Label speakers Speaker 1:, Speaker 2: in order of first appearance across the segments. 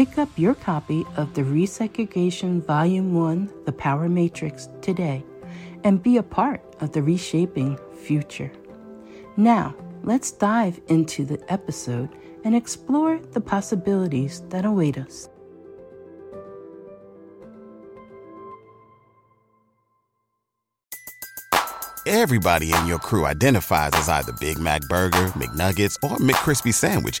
Speaker 1: Pick up your copy of the Resegregation Volume 1 The Power Matrix today and be a part of the reshaping future. Now, let's dive into the episode and explore the possibilities that await us.
Speaker 2: Everybody in your crew identifies as either Big Mac Burger, McNuggets, or McCrispy Sandwich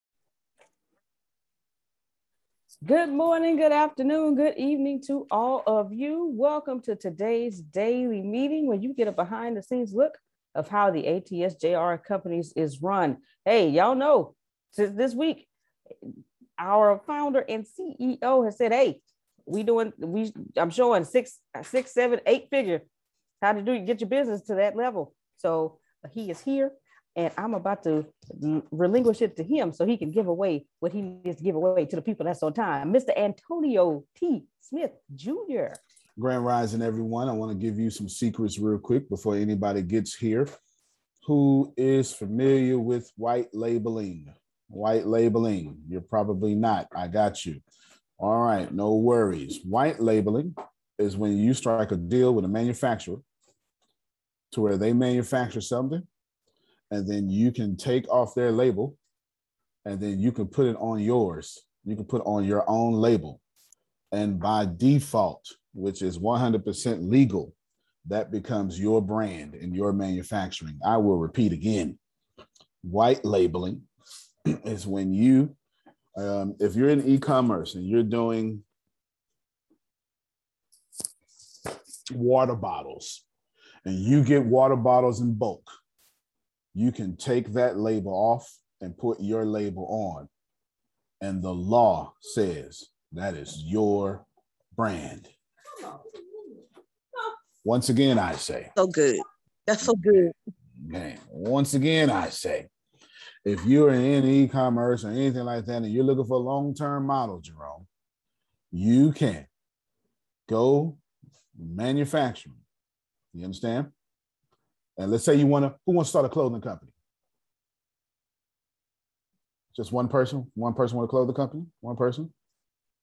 Speaker 3: Good morning, good afternoon, good evening to all of you. Welcome to today's daily meeting where you get a behind the scenes look of how the ATSJR companies is run. Hey, y'all know since this week our founder and CEO has said, "Hey, we doing we I'm showing six, six, seven, eight figure how to do get your business to that level." So he is here and I'm about to relinquish it to him so he can give away what he needs to give away to the people that's on time. Mr. Antonio T. Smith Jr.
Speaker 4: Grand Rising, everyone. I want to give you some secrets real quick before anybody gets here. Who is familiar with white labeling? White labeling. You're probably not. I got you. All right, no worries. White labeling is when you strike a deal with a manufacturer to where they manufacture something and then you can take off their label and then you can put it on yours. You can put on your own label. And by default, which is 100% legal, that becomes your brand and your manufacturing. I will repeat again white labeling is when you, um, if you're in e commerce and you're doing water bottles and you get water bottles in bulk you can take that label off and put your label on. And the law says that is your brand. Once again, I say.
Speaker 3: So good. That's so good.
Speaker 4: Man, once again, I say, if you're in e-commerce or anything like that, and you're looking for a long-term model, Jerome, you can go manufacturing. You understand? And let's say you want to, who wants to start a clothing company? Just one person? One person want to clothe the company? One person?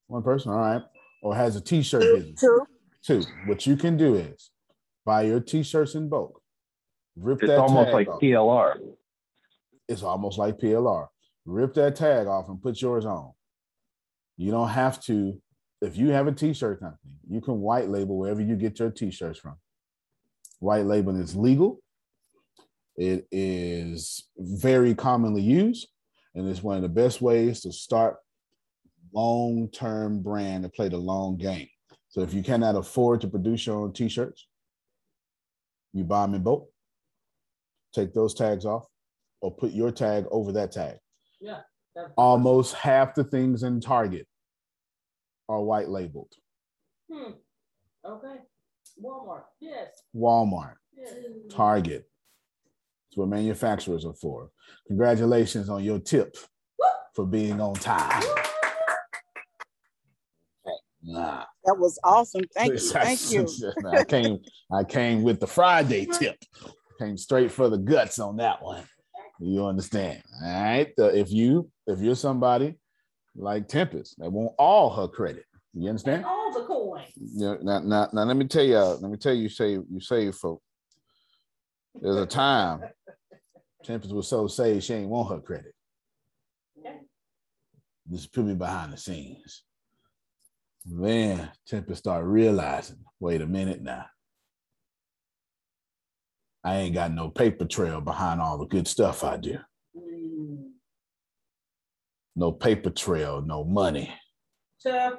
Speaker 4: One person? All right. Or has a t-shirt business?
Speaker 5: Two.
Speaker 4: Two. What you can do is buy your t-shirts in bulk. Rip that.
Speaker 6: It's
Speaker 4: that
Speaker 6: almost
Speaker 4: tag
Speaker 6: like
Speaker 4: off.
Speaker 6: PLR.
Speaker 4: It's almost like PLR. Rip that tag off and put yours on. You don't have to. If you have a t-shirt company, you can white label wherever you get your t-shirts from. White labeling is legal. It is very commonly used, and it's one of the best ways to start long-term brand to play the long game. So if you cannot afford to produce your own t-shirts, you buy them in bulk. Take those tags off, or put your tag over that tag.
Speaker 3: Yeah.
Speaker 4: Almost half the things in Target are white labeled.
Speaker 3: Hmm. Okay. Walmart. Yes.
Speaker 4: Walmart,
Speaker 3: yes.
Speaker 4: Target. It's what manufacturers are for. Congratulations on your tip for being on time. Nah.
Speaker 5: That was awesome. Thank you. Thank you.
Speaker 4: I came, I came with the Friday tip. Came straight for the guts on that one. You understand? All right. If you if you're somebody like Tempest that want all her credit, you understand?
Speaker 3: All the coins.
Speaker 4: Yeah, now, now, now let me tell you, let me tell you, say you save folk. There's a time Tempest was so saved she ain't want her credit. Yeah. Just put me behind the scenes. Then Tempest started realizing, wait a minute now. I ain't got no paper trail behind all the good stuff I do.
Speaker 3: Mm.
Speaker 4: No paper trail, no money.
Speaker 3: So,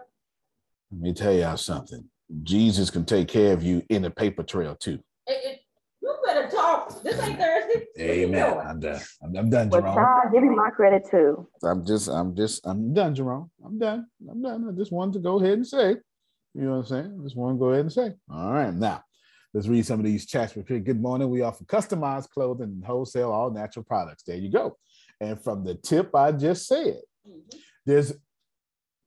Speaker 4: Let me tell y'all something. Jesus can take care of you in the paper trail too.
Speaker 3: it, it, you better talk. This ain't Thursday.
Speaker 4: Amen. I'm done. I'm, I'm done,
Speaker 5: Well,
Speaker 4: Jerome.
Speaker 5: child, give me my credit too.
Speaker 4: I'm just, I'm just, I'm done, Jerome. I'm done. I'm done. I just wanted to go ahead and say, you know what I'm saying? I just want to go ahead and say. All right. Now, let's read some of these chats real quick. Good morning. We offer customized clothing and wholesale all natural products. There you go. And from the tip I just said,
Speaker 3: Mhm.
Speaker 4: there's,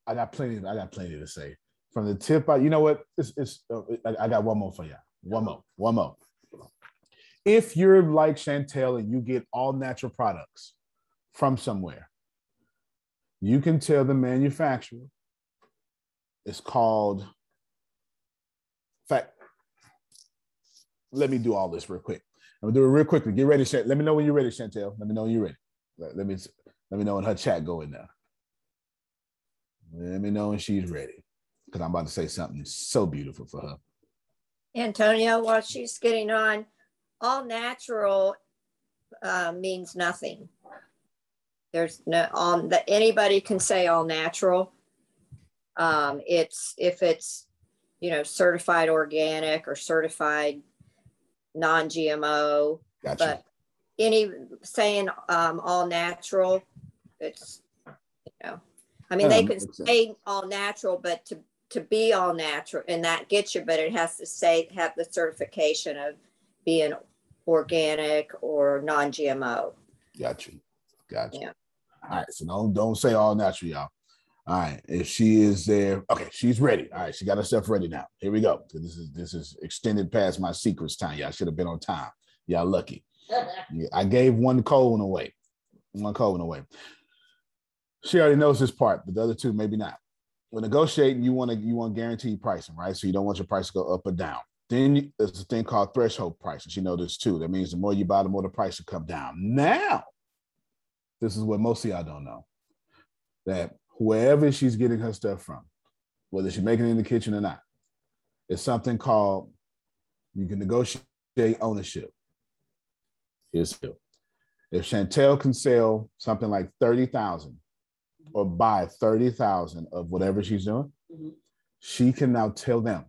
Speaker 4: I got plenty, I got plenty to say. From the tip I, you know what? It's, it's, uh, I, got one more for y'all. One more, one more. If you're like Chantel and you get all natural products from somewhere, you can tell the manufacturer it's called fact. Let me do all this real quick. I'm gonna do it real quickly. Get ready Chan- let me know when you're ready chantel. Let me know when you're ready. Let, me let me know when her chat go in there. Let me know when she's ready because i'm about to say something so beautiful for her
Speaker 7: Antonio, while she's getting on, all natural uh, means nothing. There's no on that anybody can say all natural. Um, it's if it's you know certified organic or certified non-GMO,
Speaker 4: gotcha
Speaker 7: but any saying um, all natural, it's you know, I mean they can say all natural, but to to be all natural and that gets you, but it has to say have the certification of being organic or non-GMO.
Speaker 4: Got you. Got you.
Speaker 7: Yeah.
Speaker 4: All right. So don't don't say all natural, y'all. All right. If she is there, okay, she's ready. All right, she got herself ready now. Here we go. This is this is extended past my secrets time. Y'all should have been on time. Y'all lucky. Yeah, I gave one cold away. One cold away. She already knows this part, but the other two maybe not. When negotiating, you want to you want guaranteed pricing, right? So you don't want your price to go up or down. Then you, there's a thing called threshold pricing. You know this too. That means the more you buy, the more the price will come down. Now, this is what most of y'all don't know. That wherever she's getting her stuff from, whether she's making it in the kitchen or not, it's something called you can negotiate ownership. Here's. If Chantel can sell something like 30,000 or buy 30,000 of whatever she's doing,
Speaker 3: Mhm.
Speaker 4: she can now tell them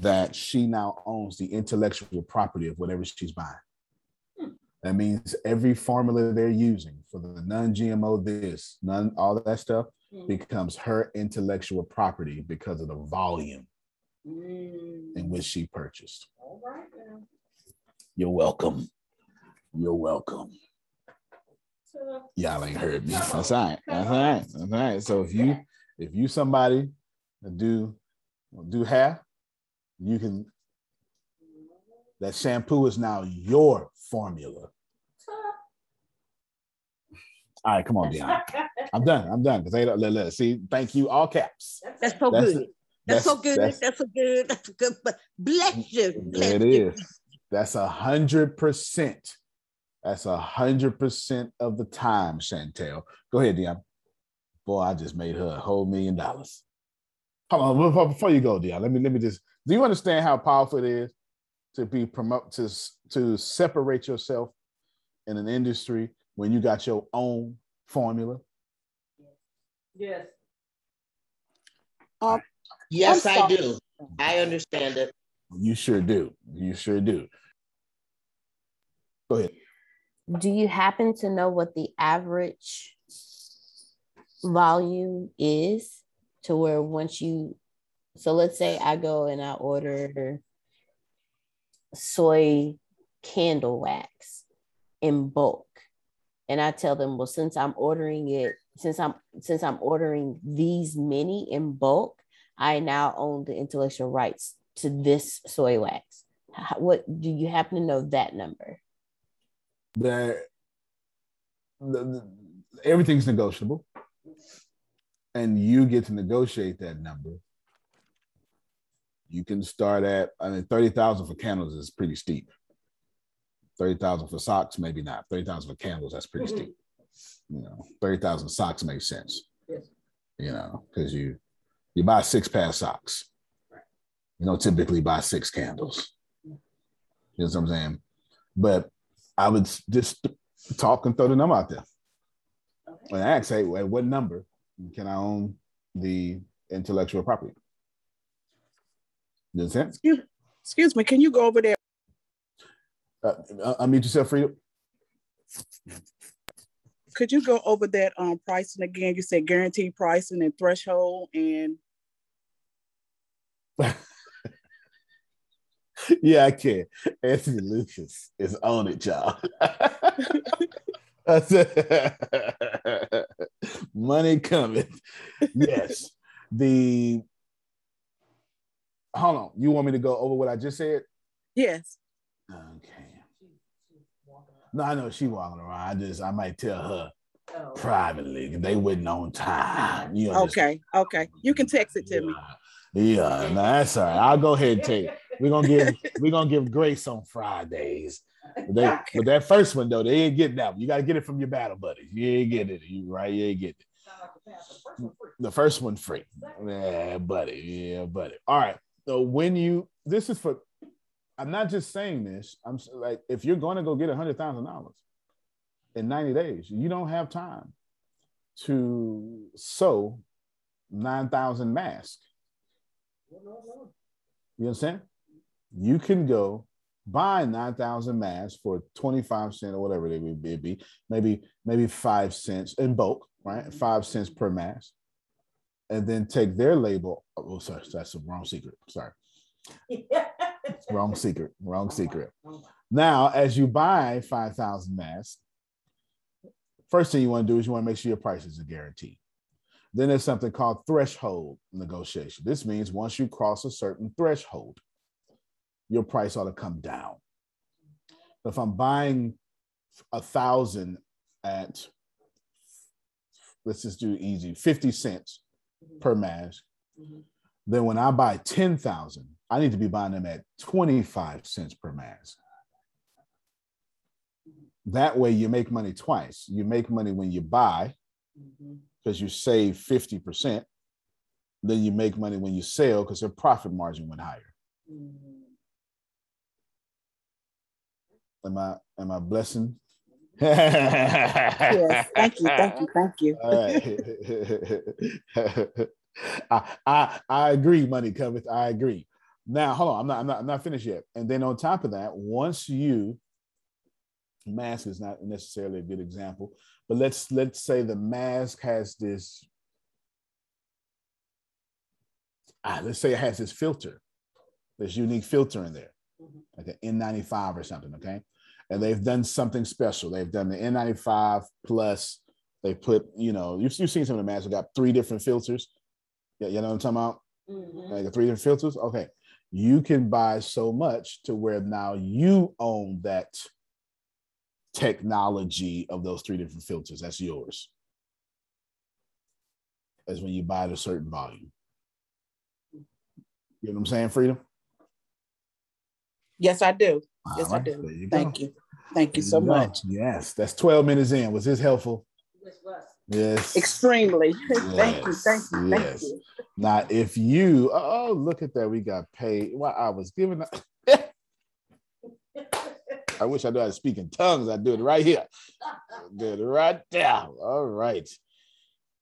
Speaker 4: that she now owns the intellectual property of whatever she's buying.
Speaker 3: Hmm.
Speaker 4: That means every formula they're using for the non-GMO this, none all that stuff
Speaker 3: Mhm.
Speaker 4: becomes her intellectual property because of the volume
Speaker 3: Mm.
Speaker 4: in which she purchased.
Speaker 3: All right now.
Speaker 4: You're welcome. You're welcome. Y'all ain't heard me. That's all right. That's all right. That's all right. So if you if you somebody do do hair, You can. That shampoo is now your formula. All right, come on, Dion. I'm done. I'm done. Because they don't let, let see. Thank you, all caps.
Speaker 6: That's so
Speaker 4: That's
Speaker 6: good.
Speaker 4: it.
Speaker 6: That's, so good.
Speaker 4: That's,
Speaker 6: That's, so good. That's so good. But bless you. Bless
Speaker 4: it
Speaker 6: you.
Speaker 4: is. That's a hundred percent. That's a hundred percent of the time, Chantel. Go ahead, Dion. Boy, I just made her a whole million dollars. Hold on, before, before you go, Dion. Let me let me just. Do you understand how powerful it is to be promote to to separate yourself in an industry when you got your own formula?
Speaker 3: Yes.
Speaker 8: Um, yes,
Speaker 5: I'm
Speaker 8: I
Speaker 5: sorry.
Speaker 8: do. I understand it.
Speaker 4: You sure do. You sure do. Go ahead.
Speaker 9: Do you happen to know what the average volume is to where once you so let's say I go and I order soy candle wax in bulk and I tell them well since I'm ordering it since I'm since I'm ordering these many in bulk I now own the intellectual rights to this soy wax. What do you happen to know that number
Speaker 4: that the, the- everything's negotiable. And you get to negotiate that number. You can start at i mean 30000 for candles is pretty steep. 30000 for socks maybe not. 30000 for candles that's pretty steep. Mm-hmm. You know 30000 socks makes sense. You know because you you buy six pair of socks. You don't typically buy six candles. You know what i'm saying? But I would just talk and throw the number out there. And ask, hey, at what number can I own the intellectual property? Does that sense?
Speaker 5: Excuse, excuse me, can you go over there?
Speaker 4: Uh, uh, unmute yourself, Frida.
Speaker 5: Could you go over that um pricing again? You said guaranteed pricing and threshold and
Speaker 4: yeah, I can. Anthony Lucas is on it, y'all. Money coming. Yes. The hold on. You want me to go over what I just said?
Speaker 5: yes.
Speaker 4: Okay. No, I know she walking around. I just I might tell her
Speaker 3: Oh.
Speaker 4: privately. They waiting on time. You
Speaker 5: Okay, okay. You can text it to me.
Speaker 4: Yeah, no, that's all right. I'll go ahead and take. We're gonna give we're gonna give grace on Fridays. But, they, but that first one though, they ain't getting that one. You gotta get it from your battle buddies. You ain't getting it. You right, you ain't getting it. The first one free. Yeah, buddy. Yeah, buddy. All right. So when you this is for I'm not just saying this. I'm like if you're gonna go get a hundred thousand dollars in 90 days, you don't have time to sew nine thousand masks. You understand? You can go buy 9,000 masks for 25 cents or whatever they would be, maybe, maybe five cents in bulk, right? Five cents per mask. And then take their label. Oh, sorry, that's the wrong secret. Sorry. wrong secret. Wrong secret. Now, as you buy 5,000 masks, first thing you want to do is you want to make sure your prices are guaranteed. Then there's something called threshold negotiation. This means once you cross a certain threshold, your price ought to come down. If I'm buying a thousand at, let's just do easy, 50 cents mm-hmm. per mask, mm-hmm. then when I buy 10,000, I need to be buying them at 25 cents per mask. Mm-hmm. That way you make money twice. You make money when you buy, because you save 50%. Then you make money when you sell because their profit margin went higher. Am I am I blessing?
Speaker 5: Yes. Thank you. Thank you. Thank you.
Speaker 4: All right. I, I I agree, money cometh. I agree. Now, hold on, I'm not, I'm not I'm not finished yet. And then on top of that, once you mask is not necessarily a good example, but let's let's say the mask has this. Ah, let's say it has this filter, this unique filter in there, like an N95 or something, okay? And they've done something special. They've done the N95 plus they put, you know, you've, you've seen some of the masks that got three different filters. Yeah, you know what I'm talking about? Mm-hmm. Like the three different filters. Okay. you can buy so much to where now you own that technology of those three different filters. That's yours. That's when you buy at a certain volume. You know what I'm saying, Freedom?
Speaker 5: Yes, I do. Yes,
Speaker 4: All
Speaker 5: I do.
Speaker 4: you go.
Speaker 5: Thank you. Thank you
Speaker 4: There
Speaker 5: so
Speaker 4: go.
Speaker 5: much.
Speaker 4: Yes, that's 12 minutes in. Was this helpful? Yes.
Speaker 5: Extremely. Yes. thank you. Thank you. Thank
Speaker 4: yes.
Speaker 5: you.
Speaker 4: Now, if you, oh, look at that, we got paid. Well, I was giving. I wish I knew how to speak in tongues. I'd do it right here. Do it right there. All right.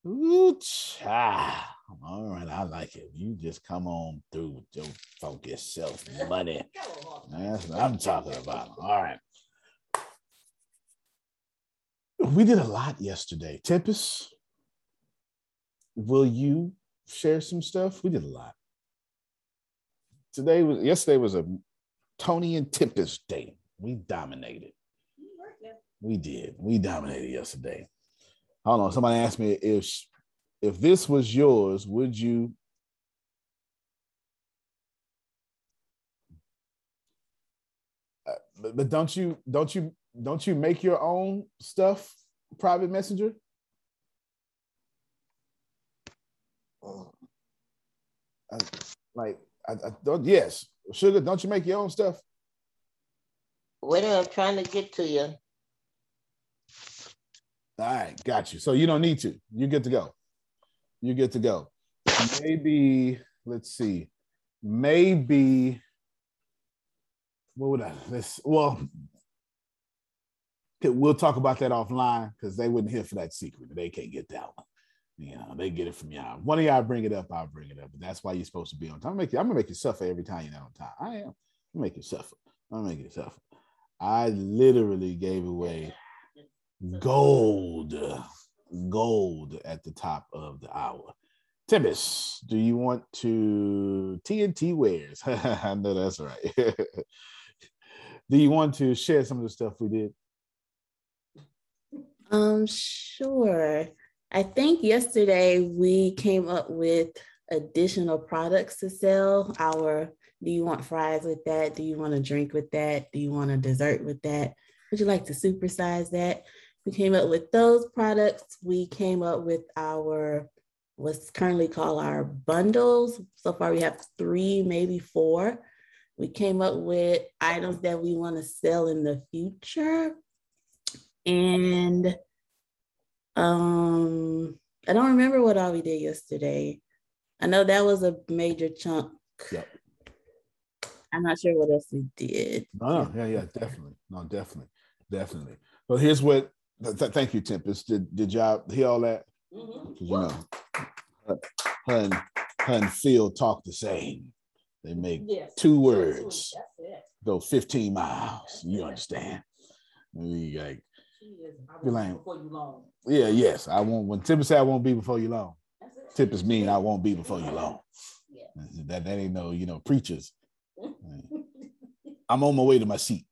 Speaker 4: Ooh, cha. All right, I like it. You just come on through with your focus self money. That's what I'm talking about. All right. We did a lot yesterday. Tempest, will you share some stuff? We did a lot. Today was yesterday was a Tony and Tempest day. We dominated. We did. We dominated yesterday. Hold on. Somebody asked me if if this was yours, would you? Uh, but, don't you don't you don't you make your own stuff private messenger? I, like I, I don't yes sugar don't you make your own stuff
Speaker 8: Wait, I'm trying to get to you.
Speaker 4: all right got you so you don't need to you get to go you get to go. Maybe let's see. Maybe what would i let's well we'll talk about that offline because they wouldn't hear for that secret. They can't get that one. You know they get it from y'all. One of y'all bring it up i'll bring it up. But that's why you're supposed to be on time. I'm make you, I'm gonna make you suffer every time you're not on time i am. I'm make you suffer. I'm gonna make you suffer. I literally gave away gold gold at the top of the hour Tempest do you want to tnt wares? i know that's right do you want to share some of the stuff we did
Speaker 10: Um, sure. I think yesterday we came up with additional products to sell. Our do you want fries with that? Do you want a drink with that? Do you want a dessert with that? Would you like to supersize that? We came up with those products. We came up with our what's currently called our bundles. So far, we have three, maybe four. We came up with items that we want to sell in the future. And um, I don't remember what all we did yesterday. I know that was a major chunk.
Speaker 4: Yep.
Speaker 10: I'm not sure what else we did.
Speaker 4: No, yeah, yeah, definitely. No, definitely, definitely. Well, here's what. Th- th- thank you, Tempest. Did did y'all hear all that? Because you know, her, her and her and Phil talk the same. They make two words go 15 miles. You understand? You like, be like, yeah, yes. I won't. When Tempest said I won't be before you long, Tempest mean I won't be before you long. That that ain't no, you know, preachers. I'm on my way to my seat.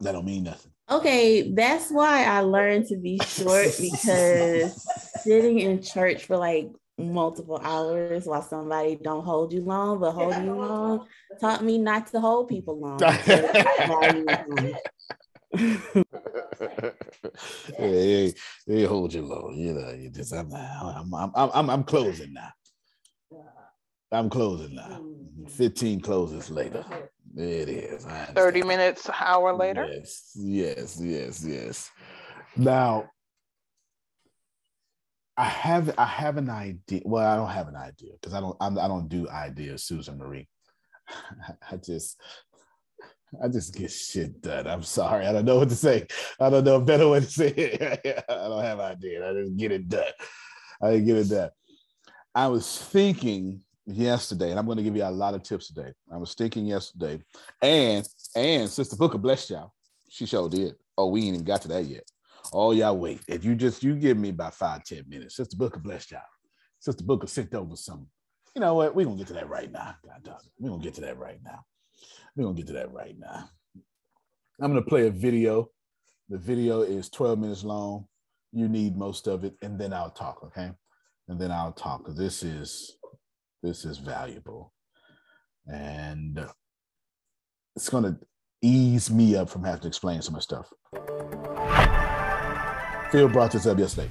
Speaker 4: That don't mean nothing.
Speaker 10: Okay, that's why I learned to be short because sitting in church for like multiple hours while somebody don't hold you long, but hold you long, taught me not to hold people long.
Speaker 4: hey, they hold you low. You know, you just I'm I'm I'm I'm, I'm closing now. I'm closing now. Mm-hmm. 15 closes later. It is.
Speaker 11: 30 minutes, hour later.
Speaker 4: Yes, yes, yes, yes. Now, I have I have an idea. Well, I don't have an idea because I don't I'm, I don't do ideas, Susan Marie. I just I just get shit done. I'm sorry. I don't know what to say. I don't know a better way to say it. I don't have an idea. I just get it done. I didn't get it done. I was thinking yesterday, and I'm going to give you a lot of tips today. I was thinking yesterday, and and Sister Booker blessed y'all. She sure did. Oh, we ain't even got to that yet. Oh, y'all wait. If you just you give me about five, ten minutes, Sister Booker blessed y'all. Sister Booker sent over some. You know what? We're gonna get to that right now. God dog. We're gonna get to that right now. We're gonna get to that right now. I'm gonna play a video. The video is 12 minutes long. You need most of it, and then I'll talk, okay? And then I'll talk this is this is valuable. And it's going to ease me up from having to explain of the stuff. Phil brought this up yesterday.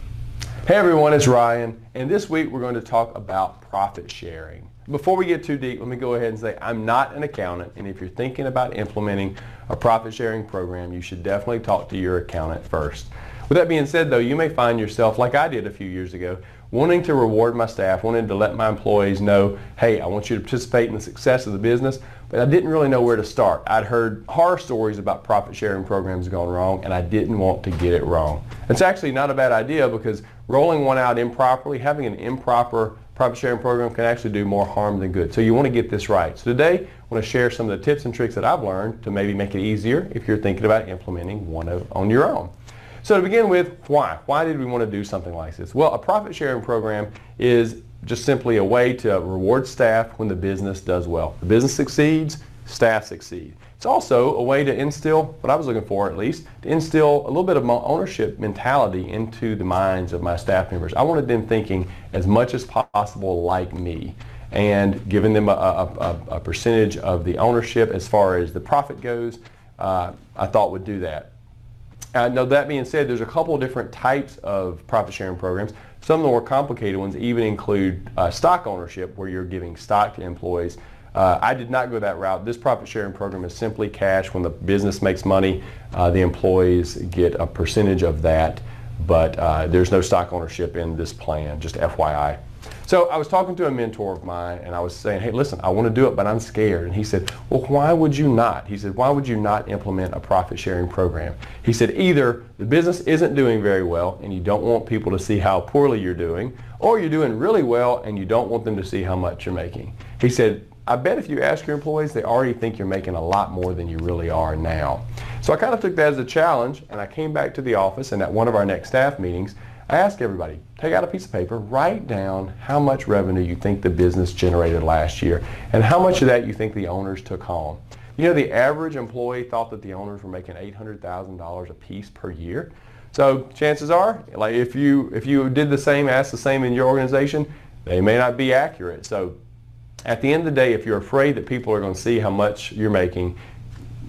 Speaker 12: Hey everyone, it's Ryan, and this week we're going to talk about profit sharing. Before we get too deep, let me go ahead and say I'm not an accountant, and if you're thinking about implementing a profit sharing program, you should definitely talk to your accountant first. With that being said though, you may find yourself, like I did a few years ago, wanting to reward my staff, wanting to let my employees know, hey, I want you to participate in the success of the business, but I didn't really know where to start. I'd heard horror stories about profit sharing programs going wrong, and I didn't want to get it wrong. It's actually not a bad idea because rolling one out improperly, having an improper profit sharing program can actually do more harm than good. So you want to get this right. So today, I want to share some of the tips and tricks that I've learned to maybe make it easier if you're thinking about implementing one of, on your own. So to begin with, why? Why did we want to do something like this? Well, a profit sharing program is just simply a way to reward staff when the business does well. The business succeeds, staff succeed. It's also a way to instill, what I was looking for at least, to instill a little bit of my ownership mentality into the minds of my staff members. I wanted them thinking as much as possible like me and giving them a, a, a percentage of the ownership as far as the profit goes, uh, I thought would do that. Uh, now that being said, there's a couple of different types of profit sharing programs. Some of the more complicated ones even include uh, stock ownership where you're giving stock to employees. Uh, I did not go that route. This profit sharing program is simply cash. When the business makes money, uh, the employees get a percentage of that, but uh, there's no stock ownership in this plan, just FYI. So I was talking to a mentor of mine and I was saying, hey, listen, I want to do it, but I'm scared. And he said, well, why would you not? He said, why would you not implement a profit sharing program? He said, either the business isn't doing very well and you don't want people to see how poorly you're doing, or you're doing really well and you don't want them to see how much you're making. He said, I bet if you ask your employees, they already think you're making a lot more than you really are now. So I kind of took that as a challenge and I came back to the office and at one of our next staff meetings, I asked everybody, take out a piece of paper, write down how much revenue you think the business generated last year and how much of that you think the owners took home. You know, the average employee thought that the owners were making $800,000 a piece per year. So chances are, like if you if you did the same, ask the same in your organization, they may not be accurate. So at the end of the day, if you're afraid that people are going to see how much you're making,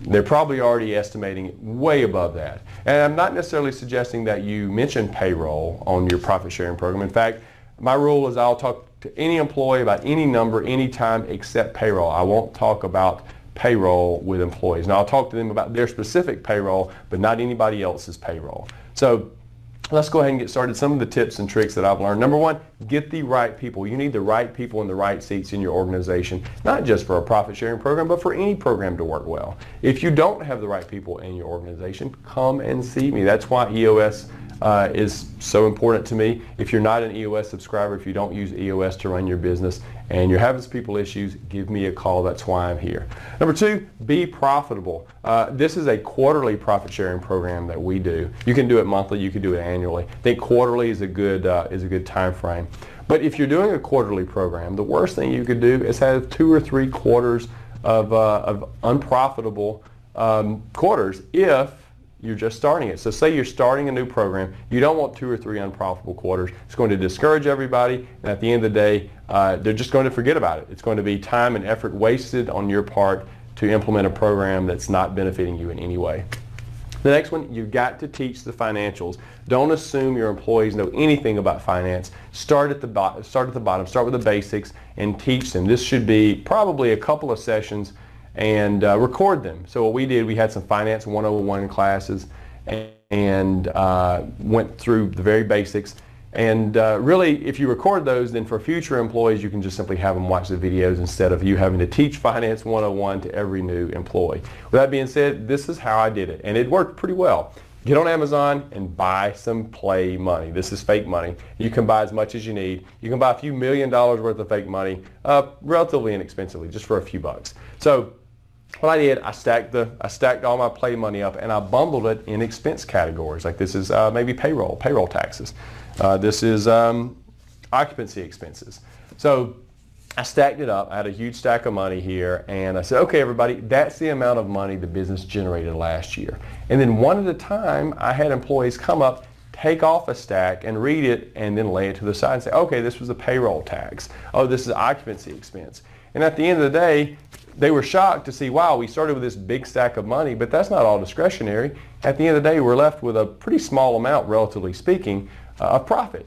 Speaker 12: they're probably already estimating way above that. And I'm not necessarily suggesting that you mention payroll on your profit sharing program. In fact, my rule is I'll talk to any employee about any number anytime except payroll. I won't talk about payroll with employees. Now I'll talk to them about their specific payroll, but not anybody else's payroll. So let's go ahead and get started. Some of the tips and tricks that I've learned. Number one, get the right people. You need the right people in the right seats in your organization, not just for a profit sharing program, but for any program to work well. If you don't have the right people in your organization, come and see me. That's why EOS uh, is so important to me. If you're not an EOS subscriber, if you don't use EOS to run your business and you're having some people issues, give me a call. That's why I'm here. Number two, be profitable. Uh, this is a quarterly profit sharing program that we do. You can do it monthly, you can do it annually. I think quarterly is a good, uh, is a good time frame. But if you're doing a quarterly program, the worst thing you could do is have two or three quarters of, uh, of unprofitable um, quarters if you're just starting it. So say you're starting a new program. You don't want two or three unprofitable quarters. It's going to discourage everybody. And at the end of the day, uh, they're just going to forget about it. It's going to be time and effort wasted on your part to implement a program that's not benefiting you in any way. The next one, you've got to teach the financials. Don't assume your employees know anything about finance. Start at the. Start at the bottom. Start with the basics and teach them. This should be probably a couple of sessions and uh, record them. So what we did, we had some Finance 101 classes and, and uh, went through the very basics. And uh, really, if you record those, then for future employees, you can just simply have them watch the videos instead of you having to teach Finance 101 to every new employee. With that being said, this is how I did it, and it worked pretty well. Get on Amazon and buy some play money. This is fake money. You can buy as much as you need. You can buy a few million dollars worth of fake money uh, relatively inexpensively, just for a few bucks. So what I did, I stacked the, I stacked all my play money up and I bundled it in expense categories. Like this is uh, maybe payroll, payroll taxes. Uh, this is um, occupancy expenses. So I stacked it up. I had a huge stack of money here and I said, okay, everybody, that's the amount of money the business generated last year. And then one at a time, I had employees come up, take off a stack and read it and then lay it to the side and say, okay, this was a payroll tax. Oh, this is occupancy expense. And at the end of the day, they were shocked to see, wow, we started with this big stack of money, but that's not all discretionary. At the end of the day, we're left with a pretty small amount, relatively speaking, uh, of profit.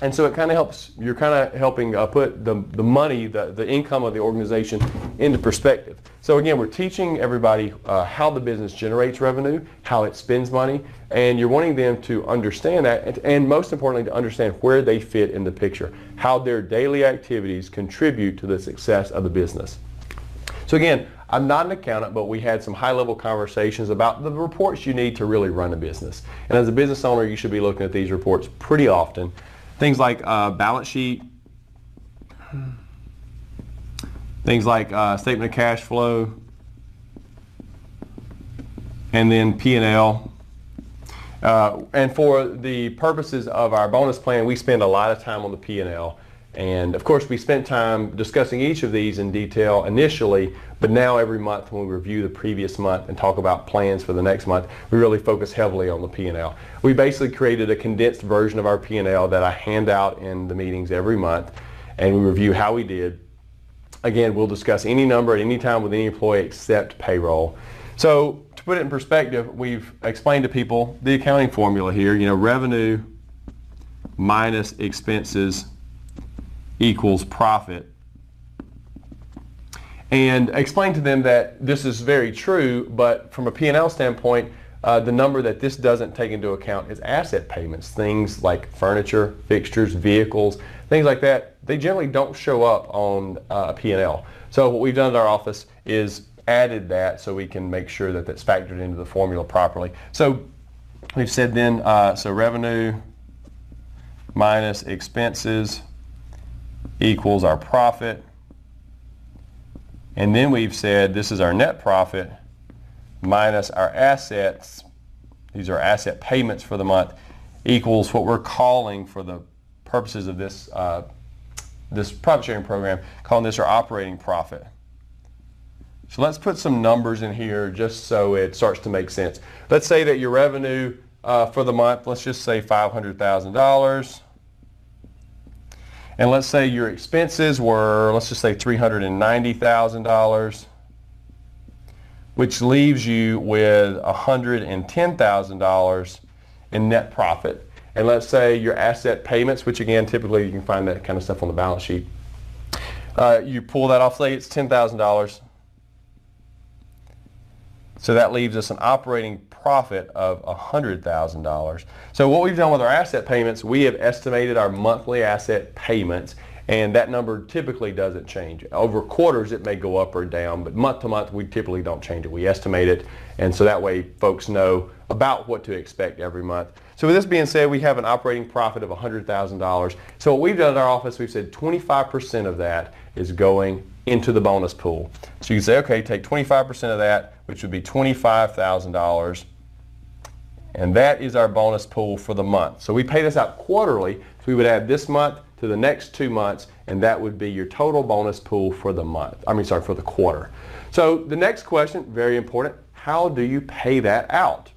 Speaker 12: And so it kind of helps, you're kind of helping uh, put the, the money, the, the income of the organization into perspective. So again, we're teaching everybody uh, how the business generates revenue, how it spends money, and you're wanting them to understand that, and, and most importantly, to understand where they fit in the picture, how their daily activities contribute to the success of the business. So again, I'm not an accountant, but we had some high-level conversations about the reports you need to really run a business. And as a business owner, you should be looking at these reports pretty often. Things like uh, balance sheet, things like uh, statement of cash flow, and then P&L. Uh, and for the purposes of our bonus plan, we spend a lot of time on the P&L. And of course, we spent time discussing each of these in detail initially, but now every month when we review the previous month and talk about plans for the next month, we really focus heavily on the P&L. We basically created a condensed version of our P&L that I hand out in the meetings every month, and we review how we did. Again, we'll discuss any number at any time with any employee except payroll. So to put it in perspective, we've explained to people the accounting formula here, you know, revenue minus expenses equals profit. And explain to them that this is very true, but from a P&L standpoint, uh, the number that this doesn't take into account is asset payments, things like furniture, fixtures, vehicles, things like that. They generally don't show up on uh, P&L. So what we've done at our office is added that so we can make sure that that's factored into the formula properly. So we've said then, uh, so revenue minus expenses equals our profit. And then we've said this is our net profit minus our assets, these are asset payments for the month, equals what we're calling for the purposes of this, uh, this profit sharing program, calling this our operating profit. So let's put some numbers in here just so it starts to make sense. Let's say that your revenue uh, for the month, let's just say $500,000. And let's say your expenses were, let's just say $390,000, which leaves you with $110,000 in net profit. And let's say your asset payments, which again, typically you can find that kind of stuff on the balance sheet. Uh, you pull that off, say it's $10,000. So that leaves us an operating profit of $100,000. So what we've done with our asset payments, we have estimated our monthly asset payments and that number typically doesn't change. Over quarters it may go up or down, but month to month we typically don't change it. We estimate it and so that way folks know about what to expect every month. So with this being said, we have an operating profit of $100,000. So what we've done at our office, we've said 25% of that is going into the bonus pool. So you can say, okay, take 25% of that, which would be $25,000, and that is our bonus pool for the month. So we pay this out quarterly, so we would add this month to the next two months, and that would be your total bonus pool for the month. I mean, sorry, for the quarter. So the next question, very important, how do you pay that out?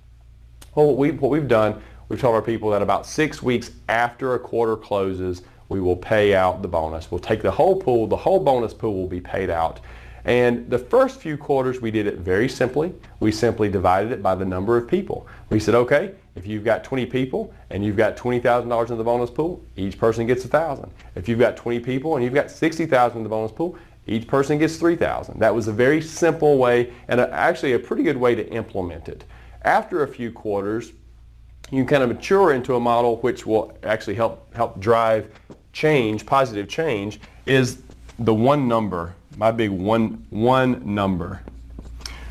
Speaker 12: Well, what, we, what we've done, we've told our people that about six weeks after a quarter closes, we will pay out the bonus. We'll take the whole pool, the whole bonus pool will be paid out. And the first few quarters we did it very simply. We simply divided it by the number of people. We said, okay, if you've got 20 people and you've got $20,000 in the bonus pool, each person gets 1000 If you've got 20 people and you've got 60000 in the bonus pool, each person gets 3000 That was a very simple way and a, actually a pretty good way to implement it. After a few quarters, you kind of mature into a model which will actually help help drive change, positive change, is the one number, my big one, one number.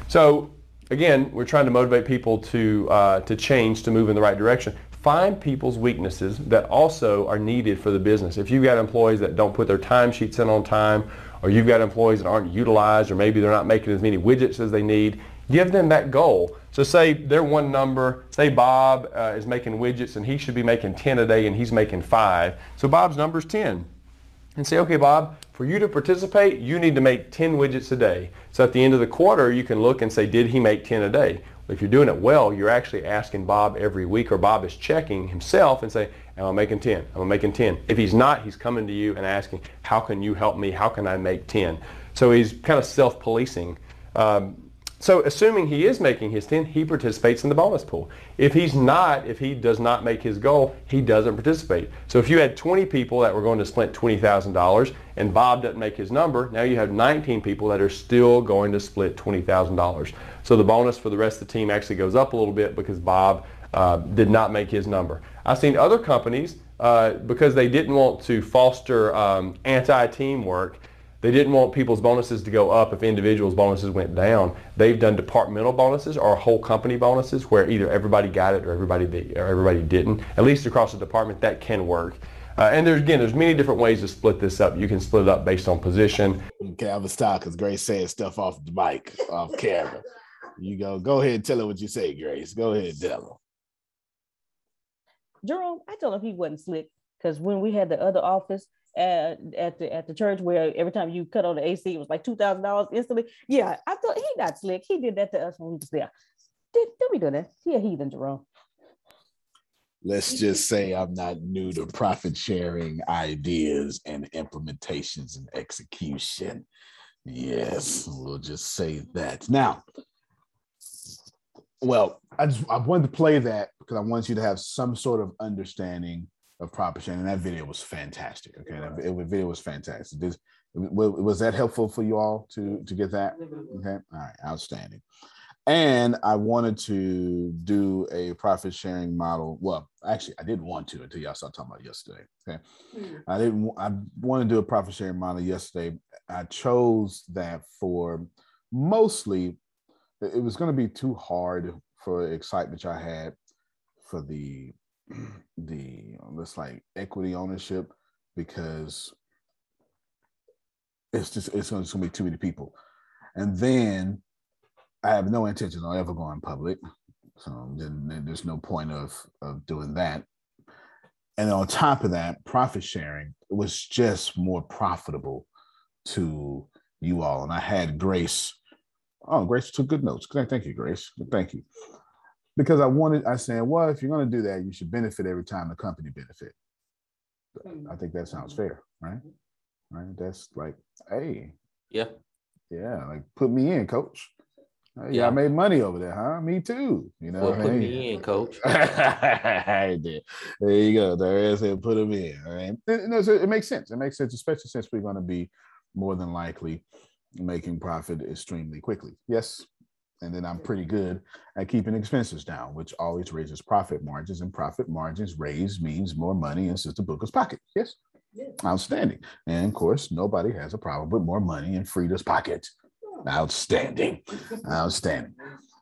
Speaker 12: So again, we're trying to motivate people to, uh, to change, to move in the right direction. Find people's weaknesses that also are needed for the business. If you've got employees that don't put their timesheets in on time, or you've got employees that aren't utilized, or maybe they're not making as many widgets as they need, give them that goal. So say they're one number, say Bob uh, is making widgets and he should be making 10 a day and he's making five. So Bob's number is 10. And say, okay, Bob, for you to participate, you need to make 10 widgets a day. So at the end of the quarter, you can look and say, did he make 10 a day? If you're doing it well, you're actually asking Bob every week or Bob is checking himself and say, am I making 10? Am I making 10? If he's not, he's coming to you and asking, how can you help me? How can I make 10? So he's kind of self-policing. Um, so assuming he is making his 10, he participates in the bonus pool. If he's not, if he does not make his goal, he doesn't participate. So if you had 20 people that were going to split $20,000 and Bob doesn't make his number, now you have 19 people that are still going to split $20,000. So the bonus for the rest of the team actually goes up a little bit because Bob uh, did not make his number. I've seen other companies, uh, because they didn't want to foster um, anti-teamwork, they didn't want people's bonuses to go up if individuals' bonuses went down. They've done departmental bonuses or whole company bonuses where either everybody got it or everybody did, or everybody didn't. At least across the department, that can work. Uh, and there's again, there's many different ways to split this up. You can split it up based on position.
Speaker 4: Okay, I'm gonna stop because Grace saying stuff off the mic, off camera. You go, go ahead and tell her what you say, Grace. Go ahead and tell her.
Speaker 3: Jerome, I told him he wasn't slick because when we had the other office at, at the at the church where every time you cut on the AC it was like two thousand dollars instantly. Yeah, I thought he not slick. He did that to us when we was there. Did, did we do that? He a heathen, Jerome.
Speaker 4: Let's just say I'm not new to profit sharing ideas and implementations and execution. Yes, we'll just say that. Now, well, I just I wanted to play that because I want you to have some sort of understanding of profit sharing. And that video was fantastic. Okay, that it, video was fantastic. This, was that helpful for you all to to get that? Okay, all right, outstanding. And I wanted to do a profit sharing model. Well, actually, I didn't want to until y'all started talking about yesterday. Okay, I didn't. I wanted to do a profit sharing model yesterday. I chose that for mostly. It was going to be too hard for excitement I had for the the this like equity ownership because it's just it's going to be too many people, and then I have no intention of ever going public, so then, there's no point of of doing that. And on top of that, profit sharing was just more profitable to you all. And I had Grace. Oh, Grace took good notes. Thank you, Grace. Thank you because I wanted, I said, well, if you're going to do that, you should benefit every time the company benefit. I think that sounds fair, right? Right. That's like, hey,
Speaker 13: yeah,
Speaker 4: yeah, like put me in, coach. Hey,
Speaker 13: Yeah.
Speaker 4: I made money over there, huh? Me too. You know,
Speaker 13: Well,
Speaker 4: what I
Speaker 13: put
Speaker 4: mean?
Speaker 13: me in, coach.
Speaker 4: there. there you go. There is it. Put them in. All right. It, no, so it makes sense. It makes sense, especially since we're going to be more than likely making profit extremely quickly. Yes. And then I'm pretty good at keeping expenses down, which always raises profit margins, and profit margins raise means more money in Sister Booker's pocket. Yes. Outstanding. And of course, nobody has a problem with more money in Frida's pocket. Outstanding. Outstanding.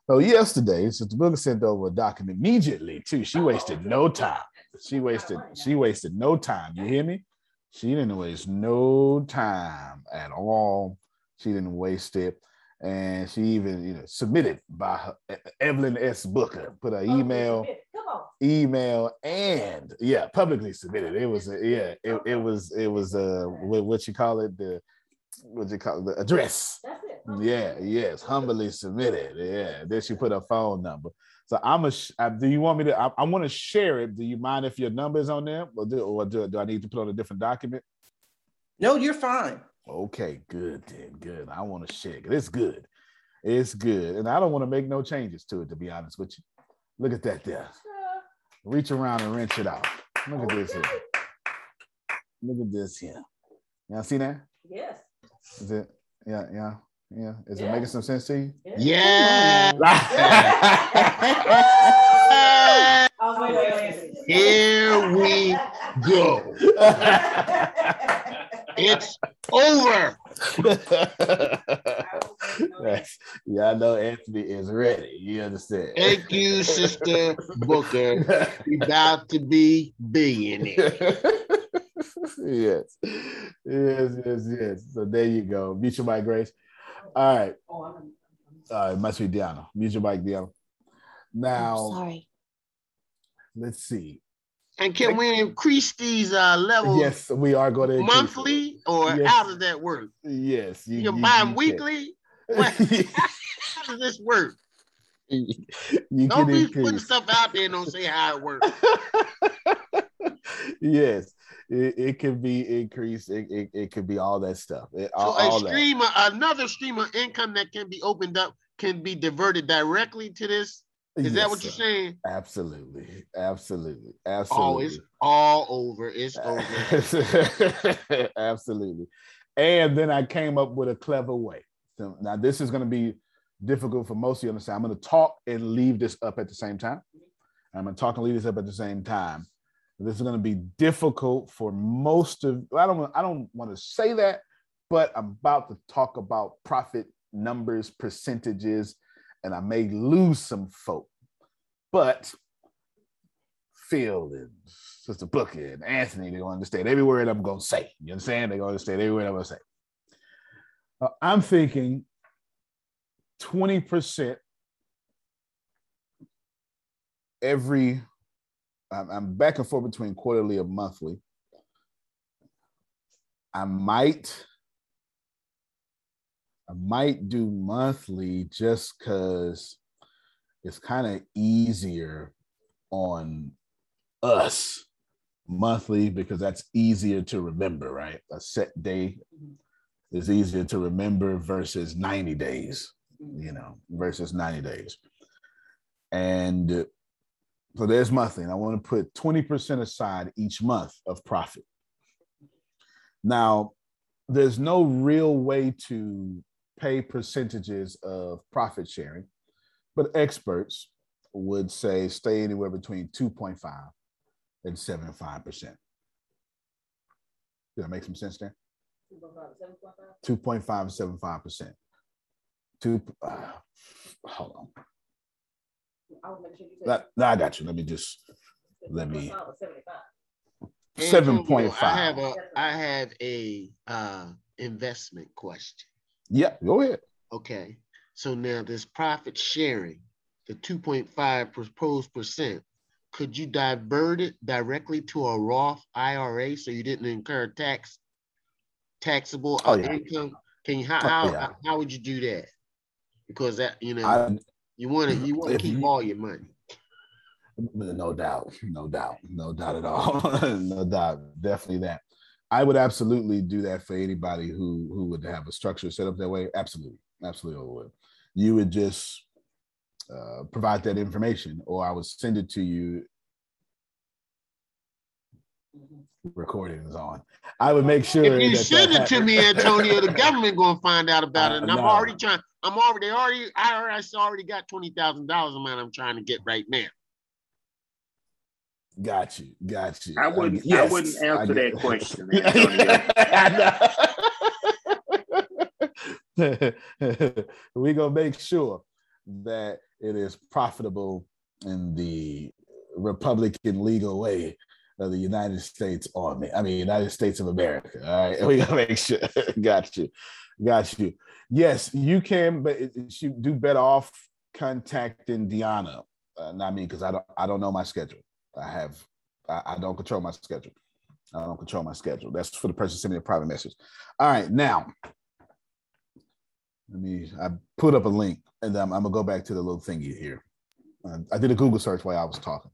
Speaker 4: So yesterday, Sister Booker sent over a document immediately too. She wasted no time. She wasted, she wasted no time. You hear me? She didn't waste no time at all. She didn't waste it. And she even, you know, submitted by her, Evelyn S. Booker, put her email, email, and yeah, publicly submitted. It was, a, yeah, it, it was, it was, uh, what, what you call it, the, what you call it, the address. That's it. Yeah, yes, humbly submitted. Yeah, then she put her phone number. So I'm a. Do you want me to? I, I want to share it. Do you mind if your number is on there, or do or do, do I need to put on a different document?
Speaker 14: No, you're fine.
Speaker 4: Okay, good then, good. I want to share it. It's good. It's good, and I don't want to make no changes to it. To be honest with you, look at that there. Reach around and wrench it out. Look at this here. Look at this here. Y'all see that?
Speaker 3: Yes.
Speaker 4: Is it? Yeah, yeah, yeah. Is it making some sense to you?
Speaker 8: Yeah. Here we go. It's over.
Speaker 4: Yes. yeah, I know Anthony is ready. You understand?
Speaker 8: Thank you, Sister Booker. We about to be billionaires.
Speaker 4: yes. Yes, yes, yes. So there you go. Mute your mic, Grace. All right. All right, must be Deanna. Mute your mic, Deanna. Now,
Speaker 9: sorry.
Speaker 4: let's see.
Speaker 8: And can we increase these uh, levels
Speaker 4: Yes, we are going to
Speaker 8: monthly or
Speaker 4: Yes.
Speaker 8: how does that work?
Speaker 4: Yes, you,
Speaker 8: You're
Speaker 4: you-
Speaker 8: buying
Speaker 4: you
Speaker 8: weekly? How does this work?
Speaker 4: You
Speaker 8: Don't be
Speaker 4: increase.
Speaker 8: putting stuff out there and don't say how it works.
Speaker 4: yes, it, it could be increased. It, it, it could be all that stuff. It,
Speaker 8: So
Speaker 4: all,
Speaker 8: a
Speaker 4: all that.
Speaker 8: stream, another stream of income that can be opened up can be diverted directly to this. Is that
Speaker 4: Yes,
Speaker 8: what you're saying?
Speaker 4: Absolutely, absolutely, Absolutely.
Speaker 8: Oh, it's all over. It's over.
Speaker 4: Absolutely. And then I came up with a clever way. So now this is going to be difficult for most of you to understand. I'm going to talk and leave this up at the same time. I'm going to talk and leave this up at the same time. This is going to be difficult for most of. I don't. I don't want to say that, but I'm about to talk about profit numbers, percentages, and I may lose some folk. But Phil and Sister Booker and Anthony, they're to understand every word I'm going to say. You understand? They're going to understand every word I'm going to say. Uh, I'm thinking 20% every, I'm, I'm back and forth between quarterly or monthly. I might, I might do monthly just because it's kind of easier on us monthly because that's easier to remember, right? A set day is easier to remember versus 90 days, you know, versus 90 days. And uh, so there's monthly, and I want to put 20% aside each month of profit. Now, there's no real way to pay percentages of profit sharing, but experts would say stay anywhere between 2.5 and 75%. Did that make some sense there? 2.5 and 75%. Two, uh, hold on. No, I got you. Let me just, let me, seven point
Speaker 8: I have a I have a uh investment question.
Speaker 4: Yeah, go ahead.
Speaker 8: Okay. So now this profit sharing, the 2.5 proposed percent, could you divert it directly to a Roth IRA so you didn't incur tax taxable
Speaker 4: Oh, yeah.
Speaker 8: income? Can you how
Speaker 4: Oh,
Speaker 8: how,
Speaker 4: yeah.
Speaker 8: how would you do that? Because that you know
Speaker 4: I-
Speaker 8: you want to you want to keep
Speaker 4: you-
Speaker 8: all your money.
Speaker 4: No doubt, no doubt, no doubt at all. no doubt, definitely that. I would absolutely do that for anybody who who would have a structure set up that way. Absolutely, absolutely I would. You would just uh, provide that information, or I would send it to you. Recording is on. I would make sure.
Speaker 8: If you send it to me, Antonio, the government gonna find out about it, and
Speaker 4: Uh,
Speaker 8: I'm
Speaker 4: no.
Speaker 8: already trying. I'm already already IRS already got twenty thousand dollars of mine. I'm trying to get right now.
Speaker 4: Got you, got you.
Speaker 13: I wouldn't- I
Speaker 4: yes,
Speaker 13: wouldn't answer
Speaker 4: get-
Speaker 13: that question,
Speaker 4: We're gonna make sure that it is profitable in the Republican legal way of the United States Army. I mean, United States of America. All right, we gotta make sure. got you, got you. Yes, you can, but it, it- you do better off contacting Deanna, uh, not me, because I don't. I don't know my schedule. I have. I, I don't control my schedule. I don't control my schedule. That's for the person sending me a private message. All right, now let me. I put up a link, and I'm, I'm gonna go back to the little thingy here. Uh, I did a Google search while I was talking.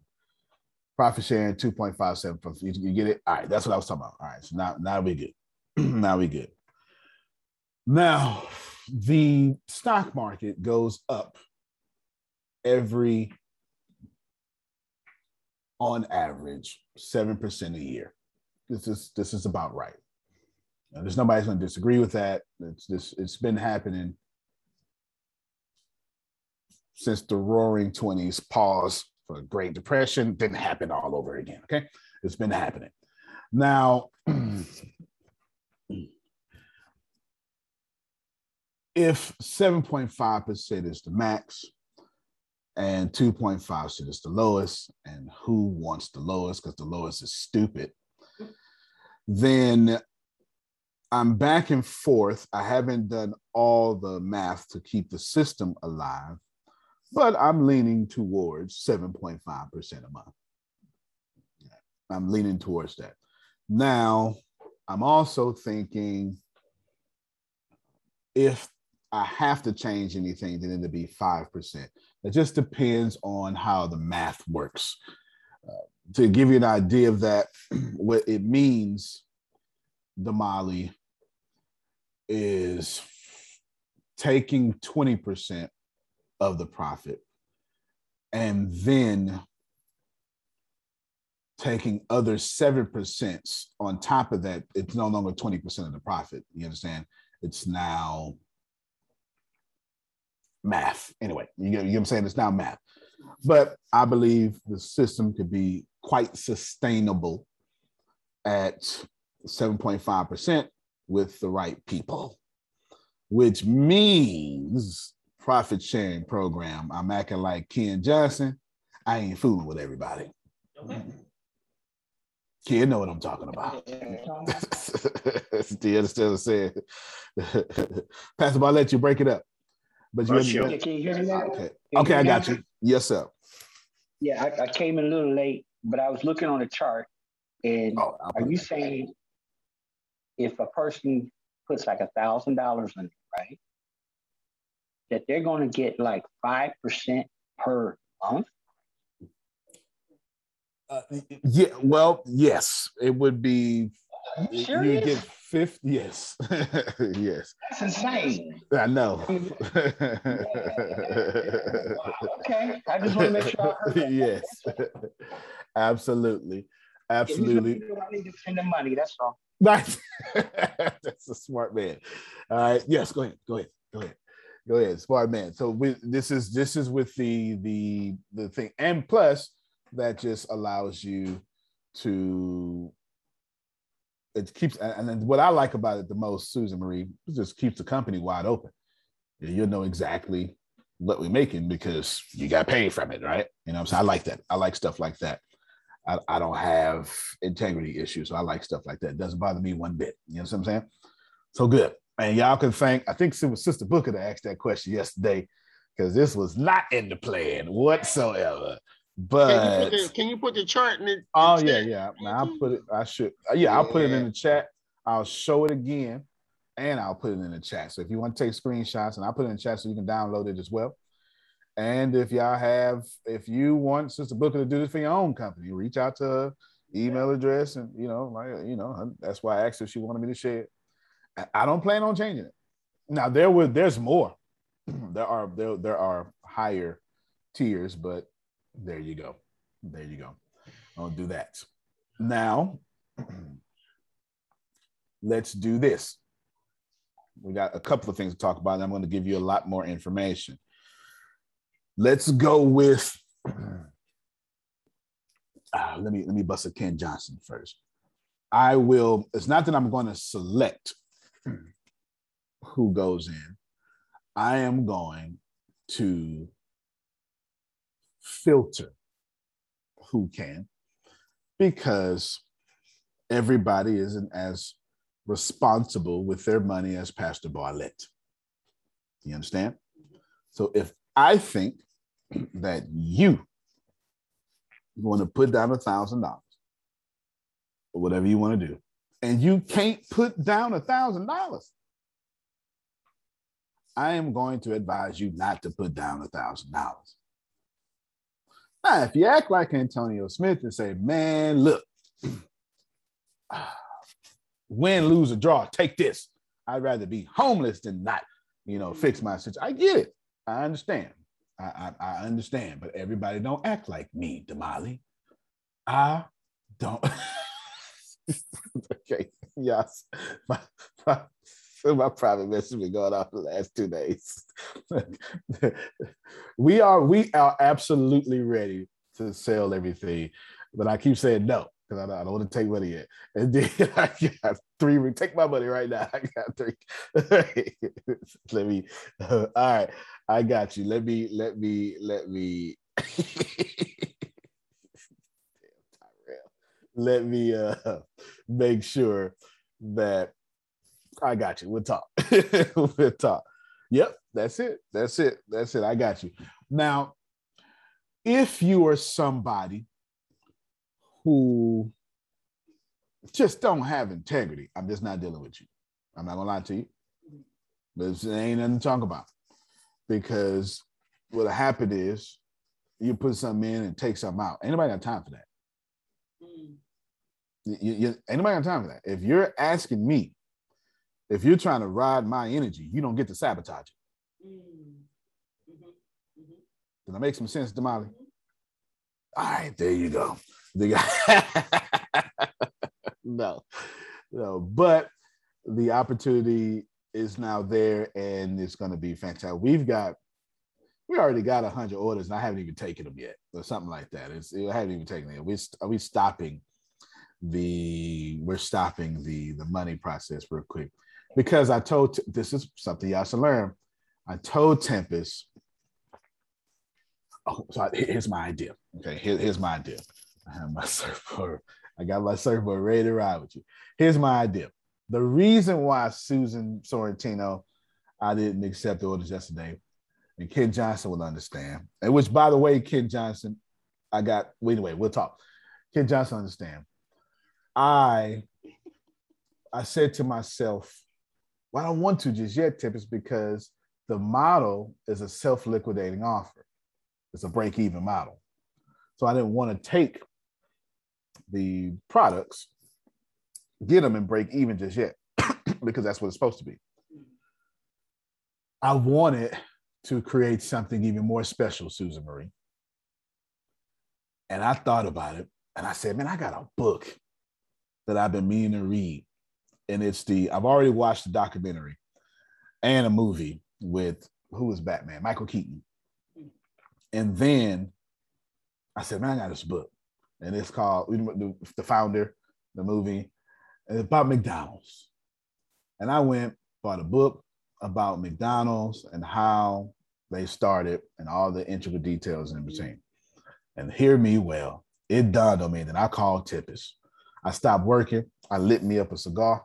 Speaker 4: Profit sharing 2.57. from- You, you get it? All right, that's what I was talking about. All right, so now now we good. now we good. Now the stock market goes up every, on average, seven percent a year. This is this is about right. Now, there's nobody's going to disagree with that. It's this. It's been happening since the Roaring Twenties. Pause for Great Depression. Didn't happen all over again. Okay, it's been happening. Now, if 7.5% is the max and 2.5% is the lowest, and who wants the lowest because the lowest is stupid, then I'm back and forth. I haven't done all the math to keep the system alive, but I'm leaning towards 7.5% a month. I'm leaning towards that. Now, I'm also thinking if I have to change anything, then it'll be 5%. It just depends on how the math works. Uh, to give you an idea of that, what it means, Damali is taking 20% of the profit and then taking other 7% on top of that. It's no longer 20% of the profit. You understand? It's now math. Anyway, you get, you know what I'm saying? It's now math. But I believe the system could be quite sustainable at 7.5% with the right people, which means profit sharing program. I'm acting like Ken Johnson. I ain't fooling with everybody. Kid know what I'm talking about. Do you understand what I'm saying? Pastor, I'll let you break it up. But you,
Speaker 13: sure. Can you hear me now?
Speaker 4: okay, okay, I got you. Yes, sir.
Speaker 13: Yeah, I, I came in a little late, but I was looking on the chart. And
Speaker 4: Oh,
Speaker 13: are you saying if a person puts like a thousand dollars in it, right? That they're going to get like five percent per month?
Speaker 4: Uh, yeah, well, yes, it would be. You
Speaker 13: serious?
Speaker 4: get fifth. Yes, yes.
Speaker 13: That's insane.
Speaker 4: I know.
Speaker 13: Okay, I just want to make sure I heard that.
Speaker 4: yes, absolutely, absolutely.
Speaker 13: If you know I need to send the money. That's all.
Speaker 4: Right. That's a smart man. All right. Yes. Go ahead. Go ahead. Go ahead. Go ahead. Smart man. So we, this is this is with the the the thing, and plus that just allows you to. It keeps and then what I like about it the most, Susan Marie, just keeps the company wide open. You'll know exactly what we're making because you got paid from it, right? You know, I'm saying I like that. I like stuff like that. I, I don't have integrity issues. So I like stuff like that. It doesn't bother me one bit. You know what I'm saying? So good. And y'all can thank, I think it was Sister Booker that asked that question yesterday, because this was not in the plan whatsoever.
Speaker 8: Can
Speaker 4: But
Speaker 8: you, put the, can you put the chart in the
Speaker 4: oh yeah, yeah. Now I'll put it, I should uh, yeah, I'll put it in the chat. I'll show it again and I'll put it in the chat. So if you want to take screenshots, and I'll put it in the chat so you can download it as well. And if y'all have, if you want Sister Booker to do this for your own company, reach out to her email address, and you know, like you know, that's why I asked if she wanted me to share it. I- I don't plan on changing it. Now there were there's more. there are there, there are higher tiers, but there you go. There you go. I'll do that. Now let's do this. We got a couple of things to talk about, I'm going to give you a lot more information. Let's go with. Ah, let me let me bust a Ken Johnson first. I will. It's not that I'm going to select who goes in. I am going to filter who can because everybody isn't as responsible with their money as Pastor Barlett. You understand? So if I think that you want to put down a thousand dollars or whatever you want to do, and you can't put down a thousand dollars, I am going to advise you not to put down a thousand dollars. Now, if you act like Antonio Smith and say, man, look, win, lose, or draw, take this. I'd rather be homeless than not, you know, fix my situation. I get it. I understand. I, I, I understand, but everybody don't act like me, Damali. I don't. okay, yes. My, my private message has been going for the last two days. we are we are absolutely ready to sell everything, but I keep saying no because I, don't- I don't want to take money yet. And then I got three. Take my money right now. I got three. let me. all right, I got you. Let me. Let me. Let me. let me uh make sure that I got you. We'll talk. we'll talk. Yep, that's it. That's it. That's it. I got you. Now, if you are somebody who just don't have integrity, I'm just not dealing with you. I'm not gonna lie to you. But it ain't nothing to talk about. Because what'll happen is you put something in and take something out. Anybody got time for that? Mm. You, you, you- ain't nobody got time for that. If you're asking me, if you're trying to ride my energy, you don't get to sabotage it. Mm-hmm. Mm-hmm. Mm-hmm. Does that make some sense, Damali? All right, there you go. There you go. no, no, but the opportunity is now there and it's going to be fantastic. We've got, we already got 100 orders and I haven't even taken them yet or something like that. It's, I haven't even taken it. We, are we stopping the, we're stopping the, the money process real quick because I told, this is something y'all should learn. I told Tempest, oh, so here's my idea. Okay, here- here's my idea. I have my surfboard. I got my surfboard ready to ride with you. Here's my idea. The reason why Susan Sorrentino, I didn't accept the orders yesterday, and Ken Johnson will understand. And which, by the way, Ken Johnson, I got. Wait, anyway, we'll talk. Ken Johnson understand. I, I said to myself, well, I don't want to just yet, Tip, is because the model is a self-liquidating offer. It's a break-even model. So I didn't want to take the products, get them and break even just yet, because that's what it's supposed to be. I wanted to create something even more special, Susan Marie. And I thought about it and I said, man, I got a book that I've been meaning to read. And it's the, I've already watched the documentary and a movie with who is Batman? Michael Keaton. And then I said, man, I got this book. And it's called the, founder, the movie, and it's about McDonald's. And I went, bought a book about McDonald's and how they started and all the intricate details in between. And hear me well, it dawned on me that I called Tempest. I stopped working. I lit me up a cigar.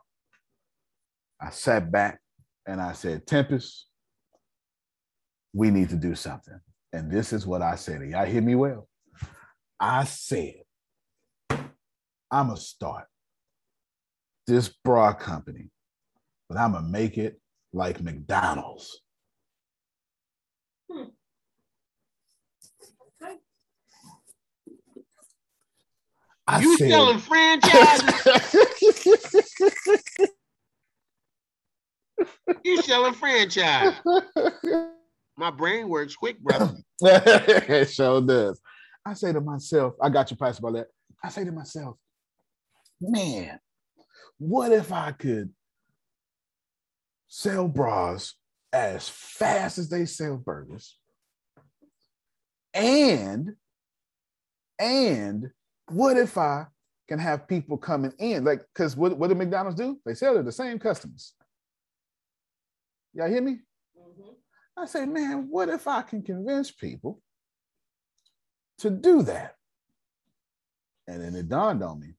Speaker 4: I sat back and I said, Tempest, we need to do something. And this is what I said. Y'all hear me well? I said, I'm going to start this bra company, but I'm going to make it like McDonald's. Hmm. I
Speaker 8: you
Speaker 4: said-
Speaker 8: selling franchises? you selling franchise? My brain works quick, brother.
Speaker 4: it sure does. I say to myself, I got your price about that. I say to myself, man, what if I could sell bras as fast as they sell burgers? And and what if I can have people coming in? Like, because what, what do McDonald's do? They sell to the same customers. Y'all hear me? Mm-hmm. I say, man, what if I can convince people to do that? And then it dawned on me,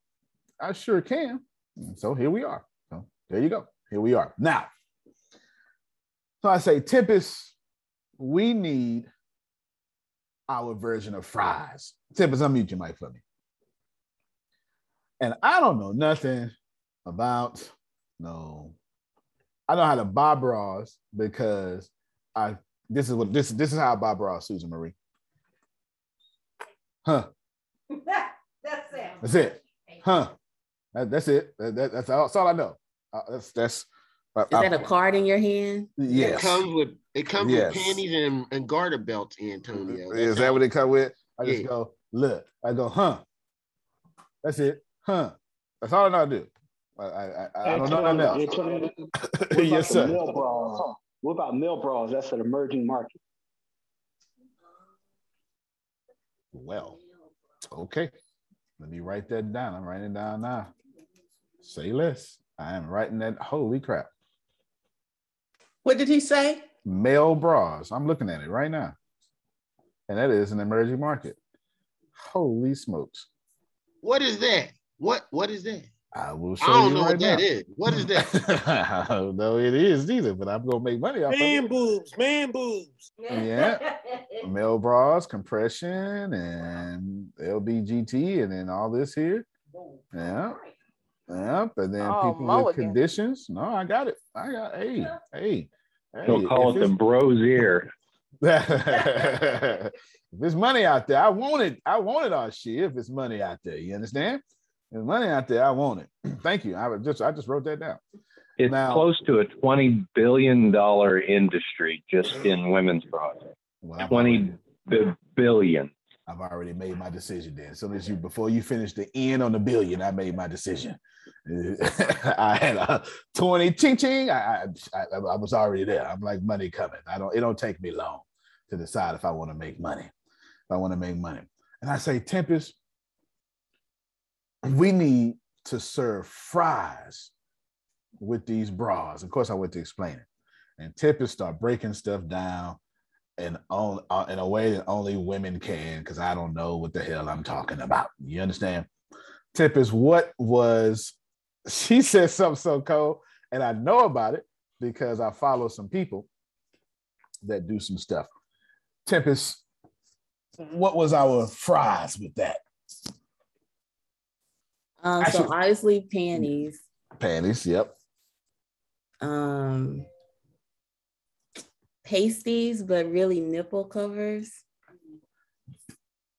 Speaker 4: I sure can. And so here we are. So there you go. Here we are. Now, so I say, Tempest, we need our version of fries. Tempest, unmute your mic for me. And I don't know nothing about no. I know how to buy bras because I this is what this this is how I buy bras, Susan Marie. Huh.
Speaker 6: That's it.
Speaker 4: That's it. Huh. That- that's it. That- that- that's, all, that's all I know. Uh, that's that's. uh,
Speaker 10: Is that a card in your hand?
Speaker 4: Yes.
Speaker 8: It comes with it comes
Speaker 4: Yes.
Speaker 8: with panties and, and garter belts, Antonio.
Speaker 4: Is that what it come with? I just
Speaker 8: Yeah.
Speaker 4: go look. I go, huh? That's it. Huh? That's all I know how to do. I I, I, I don't know nothing else.
Speaker 13: Antonio, what
Speaker 4: yes,
Speaker 13: about the
Speaker 4: sir.
Speaker 13: Mill bras? What about mill bras? That's an emerging market.
Speaker 4: Well, okay. Let me write that down. I'm writing it down now. Say less. I am writing that. Holy crap.
Speaker 14: What did he say?
Speaker 4: Male bras. I'm looking at it right now. And that is an emerging market. Holy smokes.
Speaker 8: What is that? What what is that?
Speaker 4: I will show
Speaker 8: I don't
Speaker 4: you
Speaker 8: know
Speaker 4: right
Speaker 8: what that
Speaker 4: now.
Speaker 8: is. What is that?
Speaker 4: I don't know it is either, but I'm gonna make money off of
Speaker 15: Man
Speaker 4: it.
Speaker 15: boobs, man boobs.
Speaker 4: Yeah. Male bras, compression, and LBGT, and then all this here. Yeah. Yep. And then
Speaker 11: Oh,
Speaker 4: people with conditions. No, I got it. I got hey, hey. hey
Speaker 16: They'll call it the
Speaker 4: it's-
Speaker 16: bros ear.
Speaker 4: if there's money out there, I want it. I want it all shit. If it's money out there, you understand? There's money out there, I want it. Thank you. I just I just wrote that down.
Speaker 16: It's
Speaker 4: Now-
Speaker 16: close to a twenty billion dollar industry just in women's bras.
Speaker 4: Well,
Speaker 16: Twenty bi- billion.
Speaker 4: I've already made my decision then. so as you, before you finish the end on the billion, I made my decision. I had a 20 ching ching. I, I, I was already there. I'm like, money coming. I don't, it don't take me long to decide if I want to make money. If I want to make money. And I say, Tempest, we need to serve fries with these bras. Of course, I went to explain it. And Tempest start breaking stuff down in on uh, in a way that only women can, because I don't know what the hell I'm talking about. You understand? Tempest, what was she said something so cold, and I know about it because I follow some people that do some stuff. Tempest, what was our fries with that?
Speaker 10: Um,
Speaker 4: Actually-
Speaker 10: so obviously panties.
Speaker 4: Panties, yep.
Speaker 10: Um, pasties, but really nipple covers.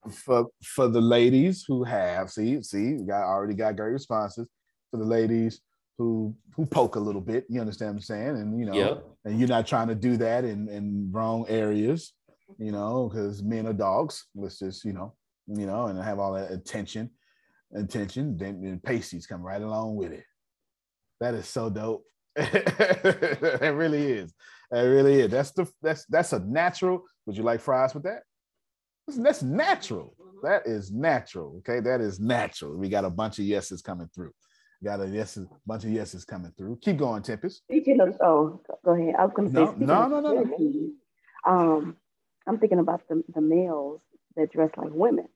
Speaker 4: For for the ladies who have, see, see, we got already got great responses. For the ladies who who poke a little bit, you understand what I'm saying? And you know,
Speaker 17: Yep.
Speaker 4: and you're not trying to do that in in wrong areas, you know, because men are dogs. Let's just, you know, you know, and have all that attention, attention, then, then pasties come right along with it. That is so dope. it really is. It really is. That's the that's that's a natural. Would you like fries with that? That's, that's natural. That is natural. Okay, that is natural. We got a bunch of yeses coming through. Got a yes, bunch of yeses coming through. Keep going, Tempest.
Speaker 18: Speaking of, oh, go ahead. I was going to say,
Speaker 4: No,
Speaker 18: speaking
Speaker 4: no, no, no, no.
Speaker 18: um, I'm thinking about the, the males that dress like women.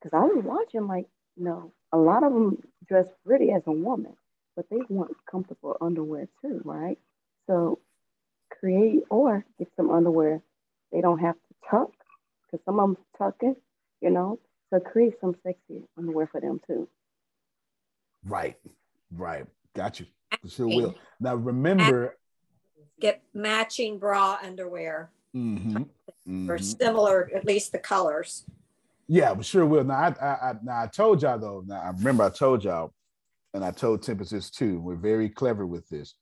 Speaker 18: Because I was watching, like, you know, a lot of them dress pretty as a woman, but they want comfortable underwear too, right? So create or get some underwear they don't have to tuck, because some of them tucking, you know. So create some sexy underwear for them too.
Speaker 4: Right, right. Got you. Sure will. Now remember.
Speaker 7: Get matching bra underwear
Speaker 4: Mhm,
Speaker 7: or
Speaker 4: mhm.
Speaker 7: similar, at least the colors.
Speaker 4: Yeah, but sure will. Now I, I, I now I told y'all though. Now I remember I told y'all, and I told Tempest this too. We're very clever with this.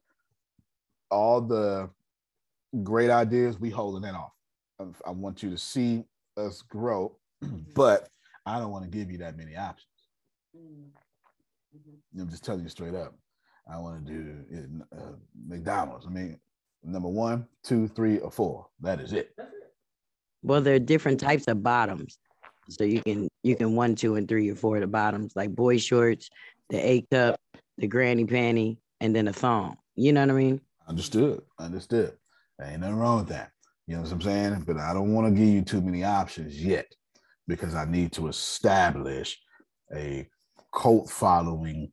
Speaker 4: All the great ideas we holding that off. I, I want you to see us grow, but I don't want to give you that many options. I'm just telling you straight up. I want to do it, uh, McDonald's. I mean, number one, two, three, or four. That is it.
Speaker 17: Well, there are different types of bottoms. So you can you can one, two, and three or four of the bottoms, like boy shorts, the A cup, the granny panty, and then a thong. You know what I mean?
Speaker 4: Understood. Understood. Ain't nothing wrong with that. You know what I'm saying? But I don't want to give you too many options yet because I need to establish a cult following,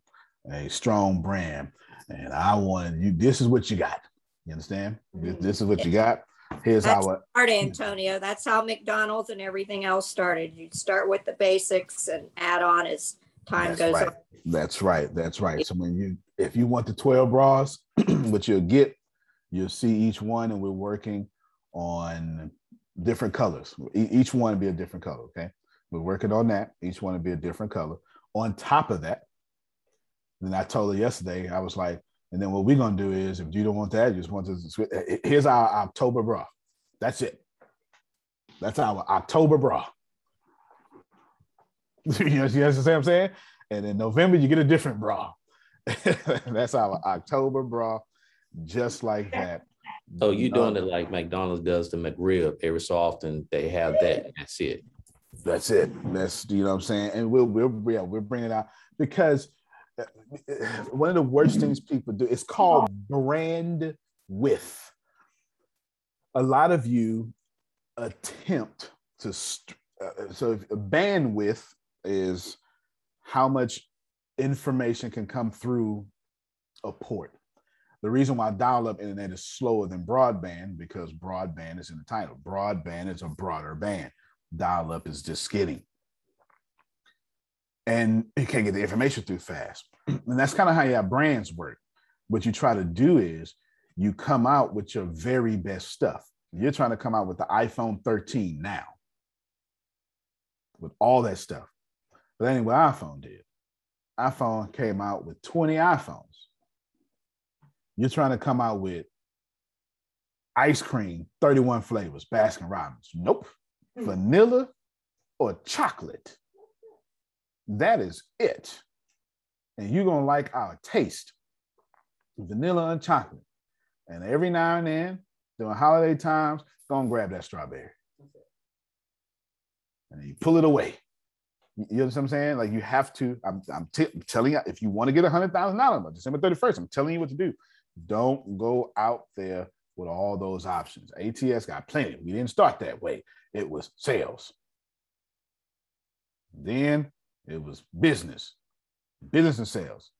Speaker 4: a strong brand. And I want you, this is what you got. You understand? This, this is what you got. Here's
Speaker 7: That's
Speaker 4: our
Speaker 7: smart, Antonio. That's how McDonald's and everything else started. You start with the basics and add on as time
Speaker 4: That's
Speaker 7: goes
Speaker 4: right.
Speaker 7: on.
Speaker 4: That's right. That's right. So when you if you want the 12 bras, what you'll get, you'll see each one, and we're working on different colors. E- Each one will be a different color. Okay. We're working on that. Each one will be a different color. On top of that, then I told her yesterday, I was like, and then what we're gonna do is if you don't want that, you just want to. Eh, eh, here's our October bra. That's it. That's our October bra. you know, you understand what I'm saying? And in November, you get a different bra. That's our October bra, just like that.
Speaker 19: So you're doing it like McDonald's does the McRib every so often they have that. and That's it.
Speaker 4: That's it. That's you know what I'm saying. And we'll we'll yeah, we'll bring it out because one of the worst things people do is called brand width. A lot of you attempt to st- uh, so bandwidth is how much information can come through a port. The reason why dial-up internet is slower than broadband because broadband is in the title. Broadband is a broader band. Dial-up is just skinny. And you can't get the information through fast. And that's kind of how your brands work. What you try to do is you come out with your very best stuff. You're trying to come out with the iPhone 13 now with all that stuff. But that ain't what iPhone did. iPhone came out with 20 iPhones. You're trying to come out with ice cream, 31 flavors, Baskin Robbins. Nope. Hmm. Vanilla or chocolate. That is it. And you're going to like our taste vanilla and chocolate. And every now and then, during holiday times, go and grab that strawberry. And you pull it away. You know what I'm saying? Like you have to. I'm, I'm, t- I'm telling you, if you want to get a hundred thousand dollars by December 31st, I'm telling you what to do. Don't go out there with all those options. ATS got plenty. We didn't start that way. It was sales. Then it was business, business and sales,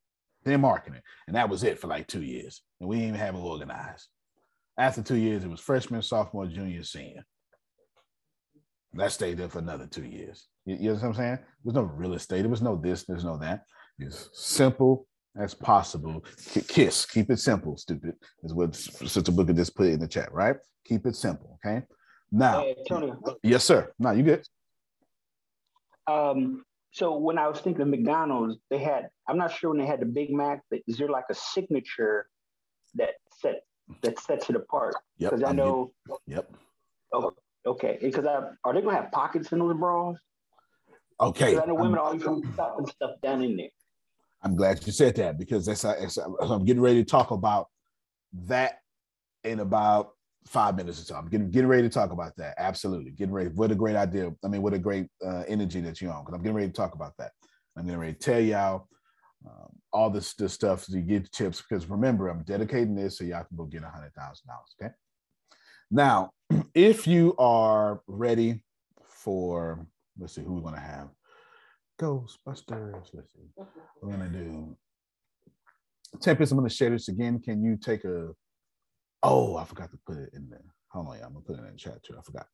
Speaker 4: then marketing. And that was it for like two years. And we didn't even have it organized. After two years, it was freshman, sophomore, junior, senior. That stayed there for another two years. You, you know what I'm saying? There was no real estate. There was no this, there's no that. It's simple as possible. Kiss, keep it simple, stupid, is what Sister Booker just put in the chat, right? Keep it simple, okay? Now,
Speaker 13: Hey, Tony.
Speaker 4: yes, sir. Now you good.
Speaker 13: Um, so when I was thinking of McDonald's, they had I'm not sure when they had the Big Mac, but is there like a signature that set that sets it apart? Because I
Speaker 4: I'm
Speaker 13: know.
Speaker 4: Yep.
Speaker 13: Oh, okay. Because I are they gonna have pockets in those bras?
Speaker 4: Okay.
Speaker 13: I know women
Speaker 4: I'm-
Speaker 13: always stuffing stuff down in there.
Speaker 4: I'm glad you said that because that's, that's I'm getting ready to talk about that in about five minutes or so. I'm getting getting ready to talk about that. Absolutely, getting ready. What a great idea! I mean, what a great uh, energy that you're on. Because I'm getting ready to talk about that. I'm getting ready to tell y'all um, all this this stuff you get tips. Because remember, I'm dedicating this so y'all can go get a hundred thousand dollars. Okay. Now, if you are ready for, let's see who we're gonna have. Ghostbusters. Let's see. We're gonna do Tempest. I'm gonna share this again. Can you take a? Oh, I forgot to put it in there. Hold on, yeah, I'm gonna put it in the chat too. I forgot.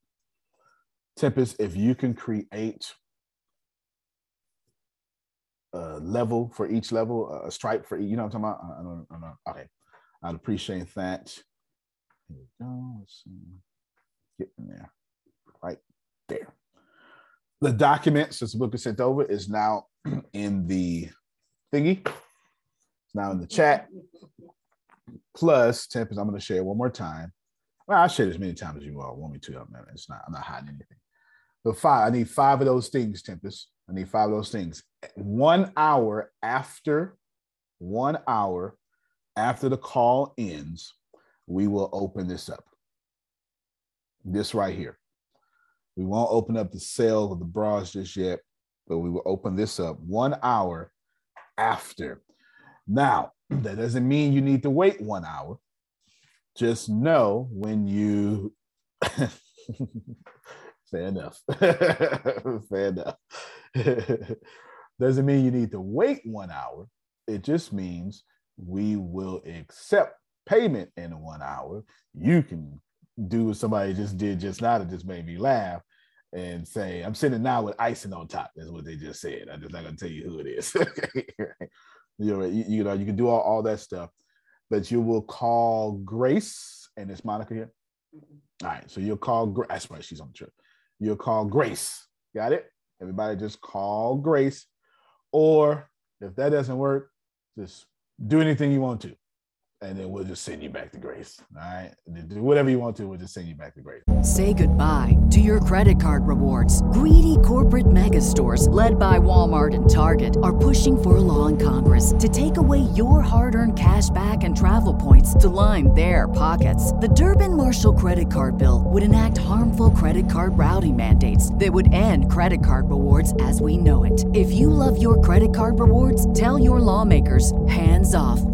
Speaker 4: Tempest, if you can create a level for each level, a stripe for each, you know what I'm talking about? I don't, I don't, know. okay, I'd appreciate that. Here we go. Let's see. Get in there. Right there. The document, since the book is sent over, is now in the thingy. It's now in the chat. Plus, Tempest, I'm going to share one more time. Well, I'll share as many times as you all want me to. I'm not, it's not, I'm not hiding anything. But five, I need five of those things, Tempest. I need five of those things. One hour after, one hour after the call ends, we will open this up. This right here. We won't open up the sale of the bras just yet, but we will open this up one hour after. Now, that doesn't mean you need to wait one hour. Just know when you fair enough. fair enough. doesn't mean you need to wait one hour. It just means we will accept payment in one hour. You can do what somebody just did just now that just made me laugh and say, I'm sitting now with icing on top. That's what they just said. I'm just not gonna tell you who it is. You, know, you, you know, you can do all, all that stuff, but you will call Grace, and it's Monica here. Mm-hmm. All right, so you'll call Grace. That's right, she's on the trip. You'll call Grace. Got it? Everybody just call Grace. Or if that doesn't work, just do anything you want to. And then we'll just send you back to Grace. All right. Do whatever you want to, we'll just send you back to Grace.
Speaker 20: Say goodbye to your credit card rewards. Greedy corporate mega stores, led by Walmart and Target, are pushing for a law in Congress to take away your hard earned cash back and travel points to line their pockets. The Durbin Marshall credit card bill would enact harmful credit card routing mandates that would end credit card rewards as we know it. If you love your credit card rewards, tell your lawmakers hands off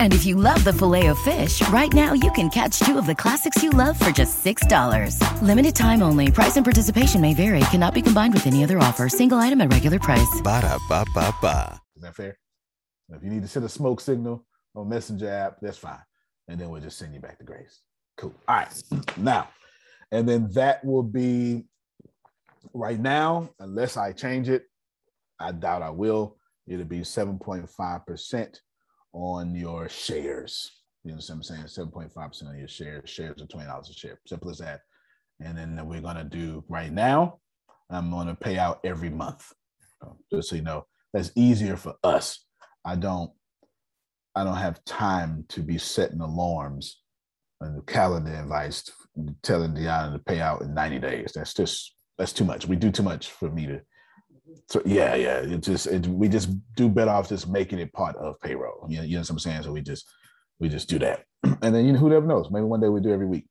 Speaker 21: And if you love the Filet-O-Fish, right now you can catch two of the classics you love for just $6. Limited time only. Price and participation may vary. Cannot be combined with any other offer. Single item at regular price.
Speaker 2: Ba da ba ba ba.
Speaker 4: Is that fair? If you need to send a smoke signal on Messenger app, that's fine. And then we'll just send you back to Grace. Cool. All right. Now, and then that will be right now, unless I change it, I doubt I will. It'll be 7.5% on your shares. You know what I'm saying? 7.5% on your shares. Shares are $20 a share. Simple as that. And then we're going to do right now, I'm going to pay out every month. Just so you know, that's easier for us. I don't I don't have time to be setting alarms and the calendar invites telling Deanna to pay out in 90 days. That's just that's too much. We do too much for me to so yeah, yeah. It just it, we just do better off just making it part of payroll. You know, you know what I'm saying? So we just we just do that. And then you know who never knows? Maybe one day we do every week.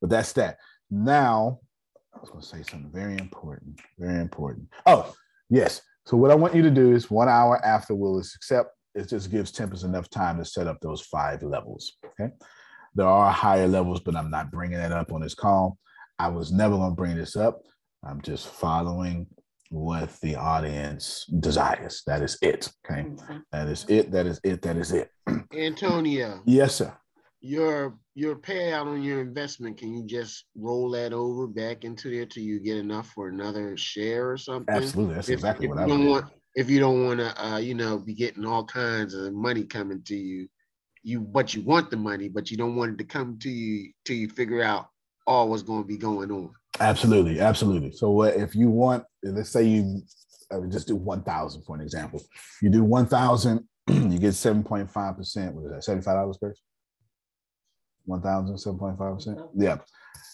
Speaker 4: But that's that. Now I was gonna say something very important. Very important. Oh, yes. So what I want you to do is one hour after Willis accept, it just gives Tempest enough time to set up those five levels. Okay. There are higher levels, but I'm not bringing that up on this call. I was never going to bring this up. I'm just following what the audience desires. That is it. Okay.
Speaker 8: Mm-hmm.
Speaker 4: That is it. That is it. That is it.
Speaker 8: Antonio,
Speaker 4: yes, sir.
Speaker 8: your your payout on your investment, can you just roll that over back into there till you get enough for another share or something?
Speaker 4: Absolutely. That's
Speaker 8: If-
Speaker 4: exactly
Speaker 8: if
Speaker 4: what
Speaker 8: you
Speaker 4: I
Speaker 8: don't
Speaker 4: would
Speaker 8: want, if you don't want to, uh, you know, be getting all kinds of money coming to you, you but you want the money, but you don't want it to come to you till you figure out all what's going to be going on.
Speaker 4: Absolutely, absolutely. So what if you want? Let's say you I would just do one thousand for an example. You do one thousand, you get seven point five percent. What is that? Seventy five dollars, Chris? One thousand seven point five percent. Oh. Yeah,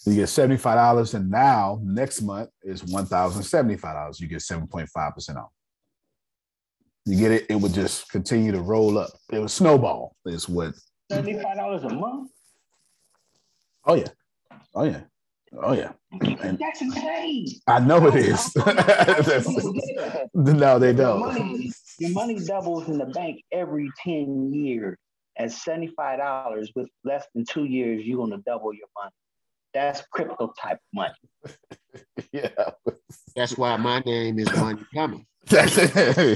Speaker 4: you get seventy five dollars, and now next month is one thousand seventy five dollars. You get seven point five percent off. You get it? It would just continue to roll up. It would snowball. Is what?
Speaker 13: Seventy-five dollars a month.
Speaker 4: Oh yeah, oh yeah, oh yeah. And
Speaker 13: That's insane.
Speaker 4: Oh, I know it is. no, they don't.
Speaker 13: money, your money doubles in the bank every 10 years. At $75, with less than two years, you're going to double your money. That's crypto type money.
Speaker 4: yeah.
Speaker 8: That's why my name is Money Coming.
Speaker 4: That's,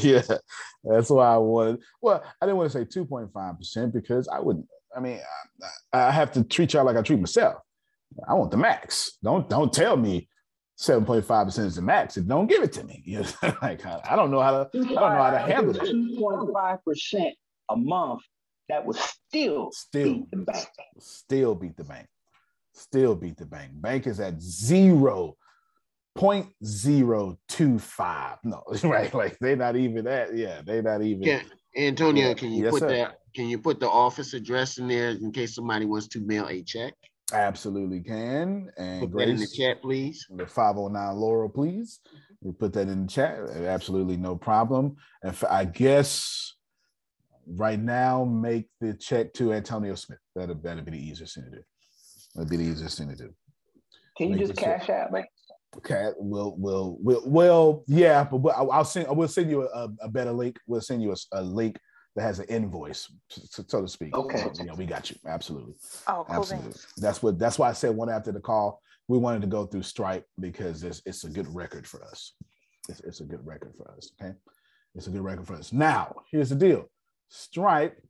Speaker 4: yeah, that's why I wanted. Well, I didn't want to say two point five percent because I wouldn't. I mean, I, I have to treat y'all like I treat myself. I want the max. Don't don't tell me seven point five percent is the max. And don't give it to me. You know, like I, I don't know how to. I don't know how to handle it.
Speaker 13: 2.5% a month, that would still
Speaker 4: Still,
Speaker 13: beat the bank.
Speaker 4: still beat the bank. Still beat the bank. Bank is at zero point zero two five. No, right? Like they're not even that. Yeah, they're not even.
Speaker 8: Yeah, Antonio, can you
Speaker 4: Yes,
Speaker 8: put
Speaker 4: sir.
Speaker 8: that? Can you put the office address in there in case somebody wants to mail a check?
Speaker 4: Absolutely can. And
Speaker 8: Put that in the chat, please.
Speaker 4: the 509 Laurel, please. We put that in the chat. Absolutely no problem. If I guess right now, make the check to Antonio Smith. That'll, that'll be the easiest thing to do. That'd be the easiest thing to do.
Speaker 13: Can you
Speaker 4: Make
Speaker 13: just
Speaker 4: the check.
Speaker 13: cash out, man?
Speaker 4: Okay, we'll, we'll, we'll, well, yeah, but we'll- I'll, I'll send, I will send you a, a better link. We'll send you a, a link that has an invoice, so, so to speak.
Speaker 13: Okay.
Speaker 4: Yeah, we got you. Absolutely.
Speaker 11: Oh, cool
Speaker 4: Absolutely.
Speaker 11: beans.
Speaker 4: That's what. That's why I said one after the call. We wanted to go through Stripe because it's it's a good record for us. It's, it's a good record for us. Okay, it's a good record for us. Now, here's the deal: Stripe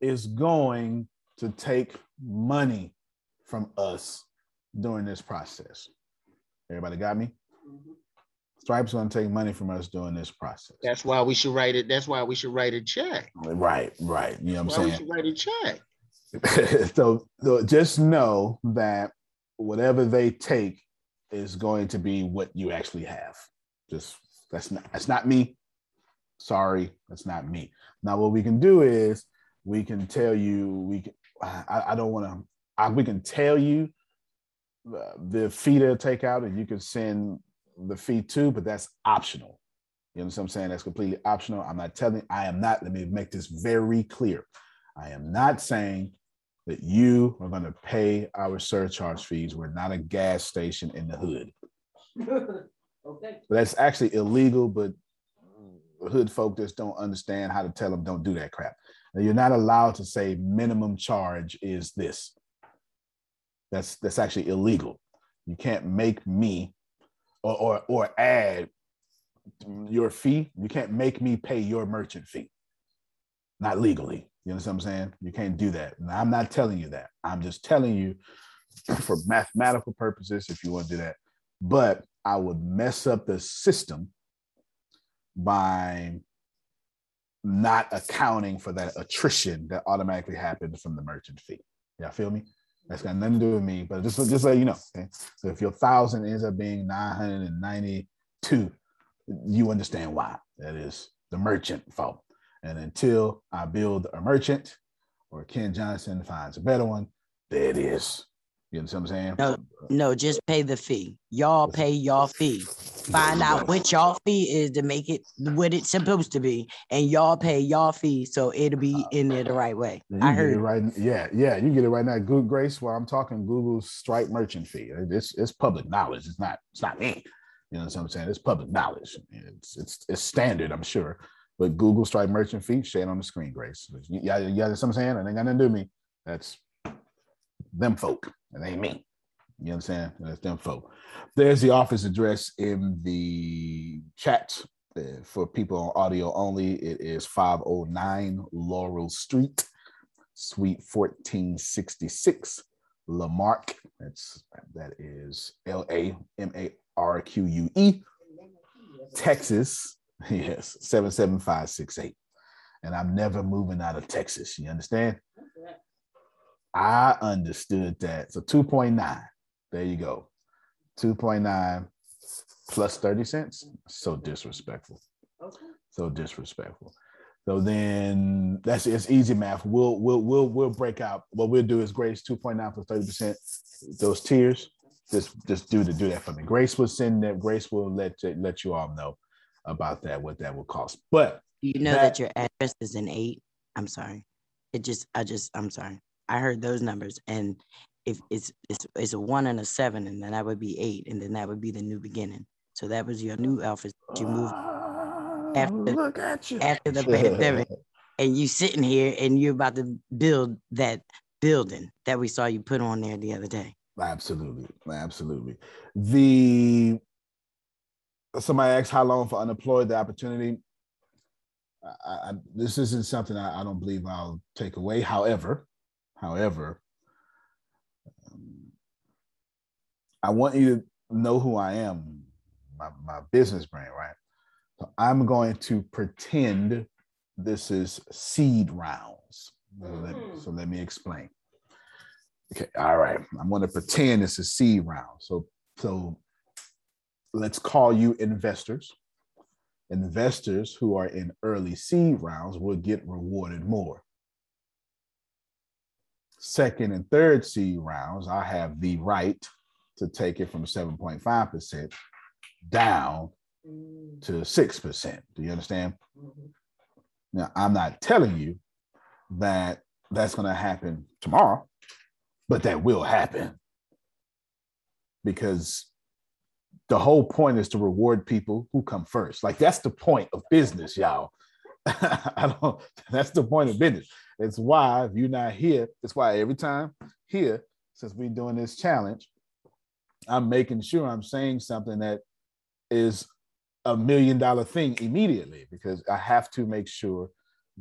Speaker 4: is going to take money from us during this process. Everybody got me? Mm-hmm. Stripe's going to take money from us during this process.
Speaker 8: That's why we should write it. That's why we should write a check.
Speaker 4: Right, right. You know what I'm
Speaker 8: we
Speaker 4: saying?
Speaker 8: should write a check.
Speaker 4: so, so just know that whatever they take is going to be what you actually have. Just that's not that's not me. Sorry, that's not me. Now, what we can do is we can tell you we can. I, I don't want to. I, we can tell you the, the fee they'll take out, and you can send the fee too, but that's optional. You know what I'm saying? That's completely optional. I'm not telling. I am not. Let me make this very clear. I am not saying that you are going to pay our surcharge fees. We're not a gas station in the hood.
Speaker 3: okay.
Speaker 4: But That's actually illegal, but hood folk just don't understand how to tell them don't do that crap. Now, you're not allowed to say minimum charge is this. That's that's actually illegal. You can't make me or or, or add your fee. You can't make me pay your merchant fee. Not legally. You understand what I'm saying? You can't do that. And I'm not telling you that. I'm just telling you for mathematical purposes if you want to do that. But I would mess up the system by not accounting for that attrition that automatically happens from the merchant fee. Y'all feel me? That's got nothing to do with me, but just just let you know. Okay, so if your thousand ends up being nine hundred and ninety-two, you understand why. That is the merchant fault. And until I build a merchant or Ken Johnson finds a better one, there it is. You know what I'm saying?
Speaker 17: No, no, just pay the fee. Y'all pay y'all fee. Find out what y'all fee is to make it what it's supposed to be, and y'all pay y'all fee so it'll be in there the right way.
Speaker 4: You
Speaker 17: I heard.
Speaker 4: it right. Yeah, yeah, you get it right now. Good Grace, while I'm talking Google's Stripe merchant fee. It's it's public knowledge. It's not it's not me. You know what I'm saying? It's public knowledge. It's it's it's standard, I'm sure. But Google Stripe merchant fee, shade on the screen, Grace. Yeah, yeah, you know what I'm saying? It ain't got nothing to do me. That's them folk. It ain't me. You saying? That's them folk. There's the office address in the chat uh, for people on audio only. It is 509 Laurel Street, Suite 1466, La Marque. That's that is L A M A R Q U E, Texas. Yes, 77568. And I'm never moving out of Texas. You understand? I understood that. So 2.9. There you go. 2.9 plus 30 cents. So disrespectful. Okay. So disrespectful. So then that's it's easy math. We'll we'll we'll we'll break out. What we'll do is Grace 2.9 plus 30%. Those tiers. Just just do to do that for me. Grace will send that. Grace will let let you all know about that, what that will cost. But
Speaker 17: You know that, your address is an eight. I'm sorry. It just, I just, I'm sorry. I heard those numbers, and if it's it's it's a one and a seven, and then that would be eight, and then that would be the new beginning. So that was your new office that you moved ah, after
Speaker 4: look at you.
Speaker 17: after the pandemic, and you sitting here and you're about to build that building that we saw you put on there the other day.
Speaker 4: Absolutely, absolutely. The somebody asked how long for unemployed the opportunity. I, I, this isn't something I, I don't believe I'll take away. However, however, um, I want you to know who I am, my, my business brand, right? So I'm going to pretend this is seed rounds. So let, hmm. so let me explain. Okay, all right. I'm going to pretend this is seed round. So, so let's call you investors. Investors who are in early seed rounds will get rewarded more. Second and third seed rounds, I have the right to take it from 7.5% down to 6%. Do you understand? Mm-hmm. Now, I'm not telling you that that's going to happen tomorrow, but that will happen because the whole point is to reward people who come first. Like that's the point of business, y'all. I don't. That's the point of business. It's why if you're not here, it's why every time here, since we're doing this challenge, I'm making sure I'm saying something that is a million dollar thing immediately because I have to make sure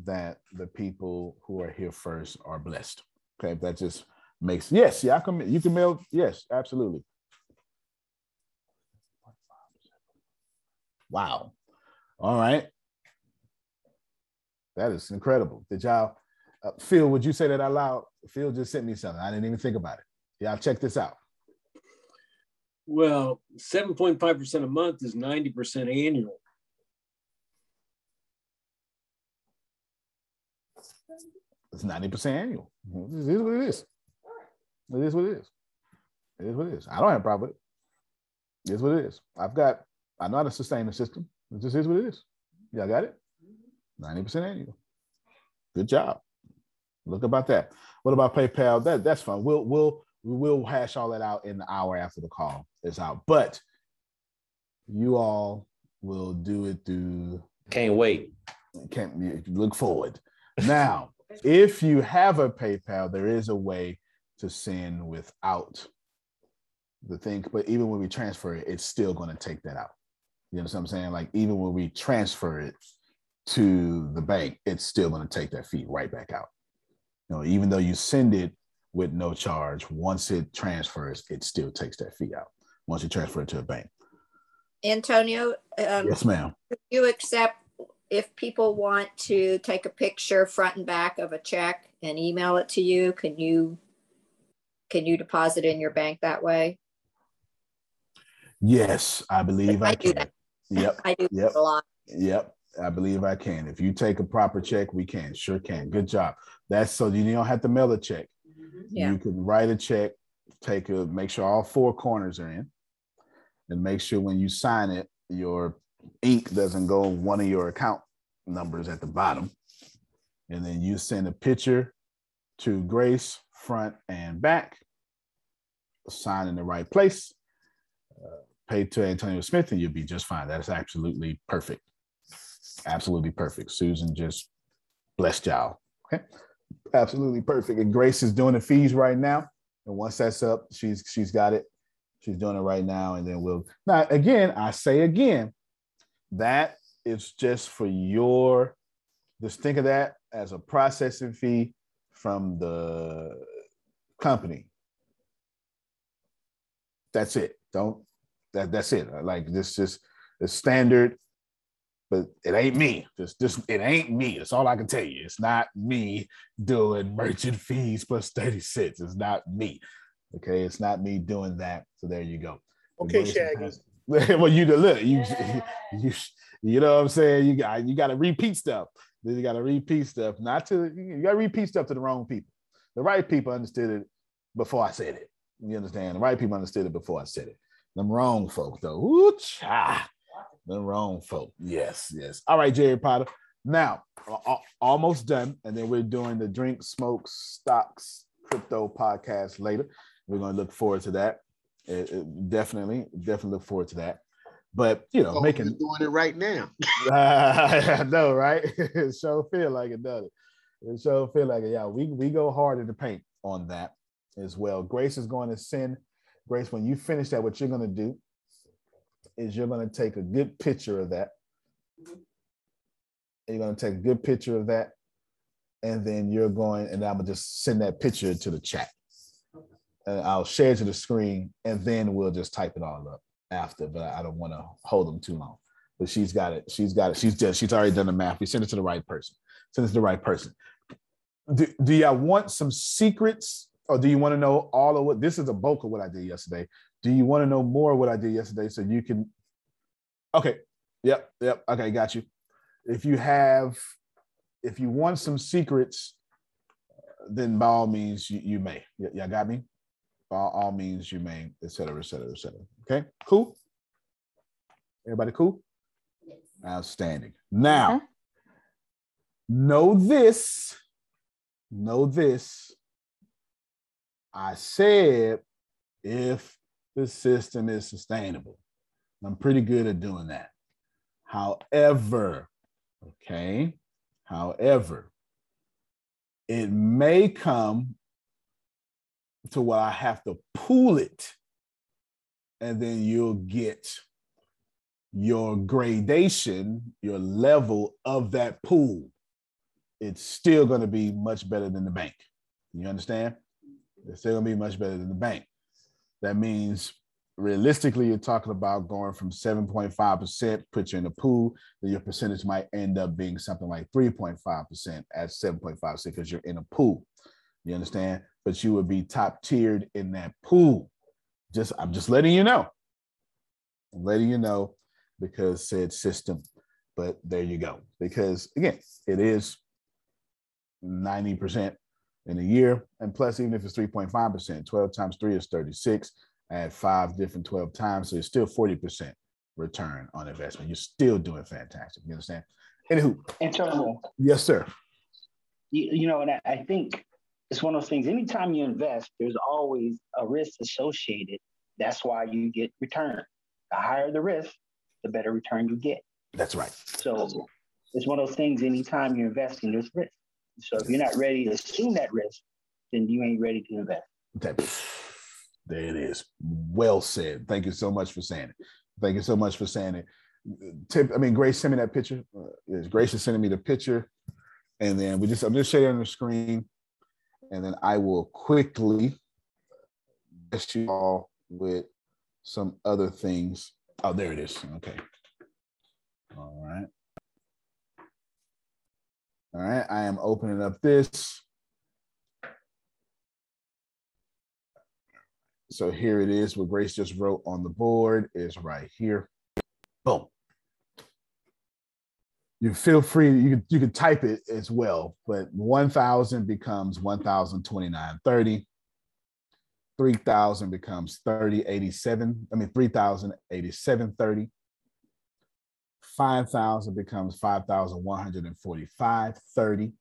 Speaker 4: that the people who are here first are blessed. Okay, that just makes yes, yeah, I can you can mail yes, absolutely. Wow. All right. That is incredible. Did y'all, uh, Phil, would you say that out loud? Phil just sent me something. I didn't even think about it. Y'all check this out.
Speaker 22: Well, 7.5% a month is 90% annual.
Speaker 4: It's 90% annual. It is what it is. It is what it is. It is what it is. I don't have a problem with it. It is what it is. I've got, I know how to sustain the system. It just is what it is. Y'all got it? 90% annual. Good job. Look about that. What about PayPal? That that's fun. We'll we'll we will hash all that out in the hour after the call is out. But you all will do it through
Speaker 19: Can't wait.
Speaker 4: can't look forward. Now, if you have a PayPal, there is a way to send without the thing. But even when we transfer it, it's still going to take that out. You know what I'm saying? Like even when we transfer it to the bank, it's still going to take that fee right back out. You know, even though you send it with no charge, once it transfers, it still takes that fee out. Once you transfer it to a bank.
Speaker 7: Antonio, um,
Speaker 4: Yes, ma'am.
Speaker 7: you accept if people want to take a picture front and back of a check and email it to you? Can you can you deposit in your bank that way?
Speaker 4: Yes, I believe I, can. Yep.
Speaker 7: I do
Speaker 4: Yep.
Speaker 7: a lot.
Speaker 4: Yep. I believe I can. If you take a proper check, we can. Sure can. Good job. That's so you don't have to mail a check.
Speaker 7: Yeah.
Speaker 4: You can write a check, take a make sure all four corners are in, and make sure when you sign it, your ink doesn't go on one of your account numbers at the bottom. And then you send a picture to Grace, front and back, sign in the right place, uh, pay to Antonio Smith, and you'll be just fine. That's absolutely perfect. Absolutely perfect. Susan just blessed y'all. Okay. Absolutely perfect. And Grace is doing the fees right now. And once that's up, she's she's got it. She's doing it right now. And then we'll now again, I say again, that is just for your just think of that as a processing fee from the company. That's it. Don't that that's it. Like this just the standard, but it ain't me. Just just it ain't me. That's all I can tell you. It's not me doing merchant fees plus 30 cents. It's not me. Okay, it's not me doing that. So there you go.
Speaker 15: Okay,
Speaker 4: Grace
Speaker 15: Shaggy.
Speaker 4: has- well, you the look, you, you you know what I'm saying? You got you got to repeat stuff. Then you got to repeat stuff, not to you got to repeat stuff to the wrong people. The right people understood it before I said it. You understand? The right people understood it before I said it. Them wrong folk though. Ooh, cha. Them wrong folk. Yes, yes. All right, Jerry Potter. Now, almost done, and then we're doing the drink, smoke, stocks, crypto podcast later. We're going to look forward to that. It- it- definitely, definitely look forward to that. But you know,
Speaker 8: Oh,
Speaker 4: making
Speaker 8: doing it right now.
Speaker 4: I know, right? it sure feel like it does. It sure feel like it. Yeah, we we go hard in the paint on that as well. Grace is going to send Grace when you finish that. What you're going to do is you're going to take a good picture of that. You're going to take a good picture of that, and then you're going, and I'm gonna just send that picture to the chat, and I'll share it to the screen, and then we'll just type it all up after. But I don't want to hold them too long but she's got it. She's got it. She's just she's already done the math. We send it to the right person. Send it to the right person. Do, do y'all want some secrets, or do you want to know all of what? This is a bulk of what I did yesterday. Do you want to know more what I did yesterday so you can? Okay. Yep. Yep. Okay. Got you. If you have, if you want some secrets, then by all means you, you may. Y- y'all got me. By all means you may, et cetera, et cetera, et cetera. Okay. Cool. Everybody cool? Outstanding. Now, uh-huh. know this, know this. I said if the system is sustainable. I'm pretty good at doing that. However, okay, however, it may come to where I have to pool it, and then you'll get your gradation, your level of that pool, it's still going to be much better than the bank. You understand? It's still going to be much better than the bank. That means realistically, you're talking about going from 7.5%, put you in the pool, then your percentage might end up being something like 3.5% at 7.5% because you're in a pool. You understand? But you would be top tiered in that pool. Just I'm just letting you know. I'm letting you know because said system. But there you go. Because again, it is 90% in a year. And plus, even if it's 3.5%, 12 times three is 36. Add five different 12 times. So it's still 40% return on investment. You're still doing fantastic. You understand? Anywho,
Speaker 13: Antonio,
Speaker 4: yes, sir.
Speaker 13: you, you know, and I, I think it's one of those things. Anytime you invest, there's always a risk associated. That's why you get return. The higher the risk, the better return you get.
Speaker 4: That's right.
Speaker 13: So it's one of those things. Anytime you're investing, there's risk. So if you're not ready to assume that risk, then you ain't ready to invest.
Speaker 4: That, there it is. Well said. Thank you so much for saying it. Thank you so much for saying it. Tip, I mean, Grace sent me that picture. Uh, Grace is sending me the picture, and then we just I'm just sharing on the screen, and then I will quickly test you all with some other things. Oh, there it is. Okay. All right. All right. I am opening up this. So here it is. What Grace just wrote on the board is right here. Boom. You feel free. You you can type it as well, but 1,000 becomes 1,029.30. 3,000 becomes 3087. I mean 3,087.30. 5,000 becomes 5,145.30.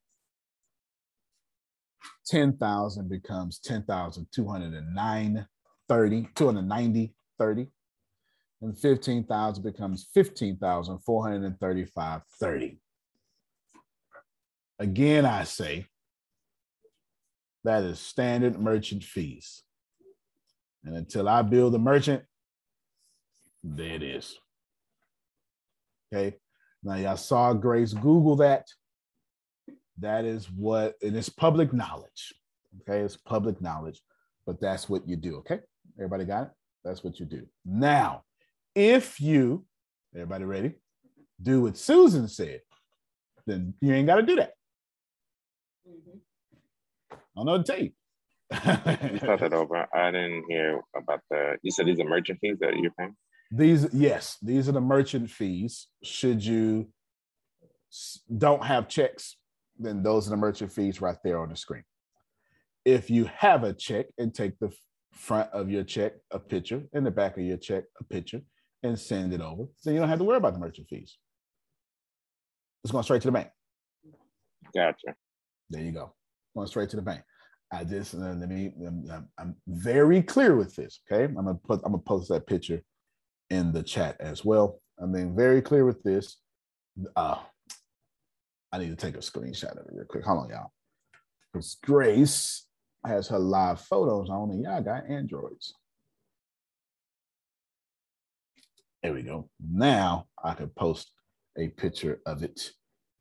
Speaker 4: 10,000 becomes 10,209 30, 290, 30. And 15,000 becomes 15,435, 30. Again, I say that is standard merchant fees. And until I build a merchant, there it is. Okay. Now, y'all saw Grace Google that. That is what, and it's public knowledge. Okay. It's public knowledge, but that's what you do. Okay. Everybody got it? That's what you do. Now, if you, everybody ready? Do what Susan said, then you ain't got to do that. I don't know what to tell you.
Speaker 23: you thought that over. I didn't hear about the. You said these are merchant fees that you're paying.
Speaker 4: These, yes, these are the merchant fees. Should you don't have checks, then those are the merchant fees right there on the screen. If you have a check and take the front of your check a picture, and the back of your check a picture, and send it over. So you don't have to worry about the merchant fees. It's going straight to the bank.
Speaker 23: Gotcha.
Speaker 4: There you go. Going straight to the bank. I just uh, let me. Um, I'm, I'm very clear with this. Okay, I'm gonna put. I'm gonna post that picture in the chat as well. I'm being very clear with this. Uh, I need to take a screenshot of it real quick. Hold on, y'all. Because Grace has her live photos on, and y'all got Androids. There we go. Now I can post a picture of it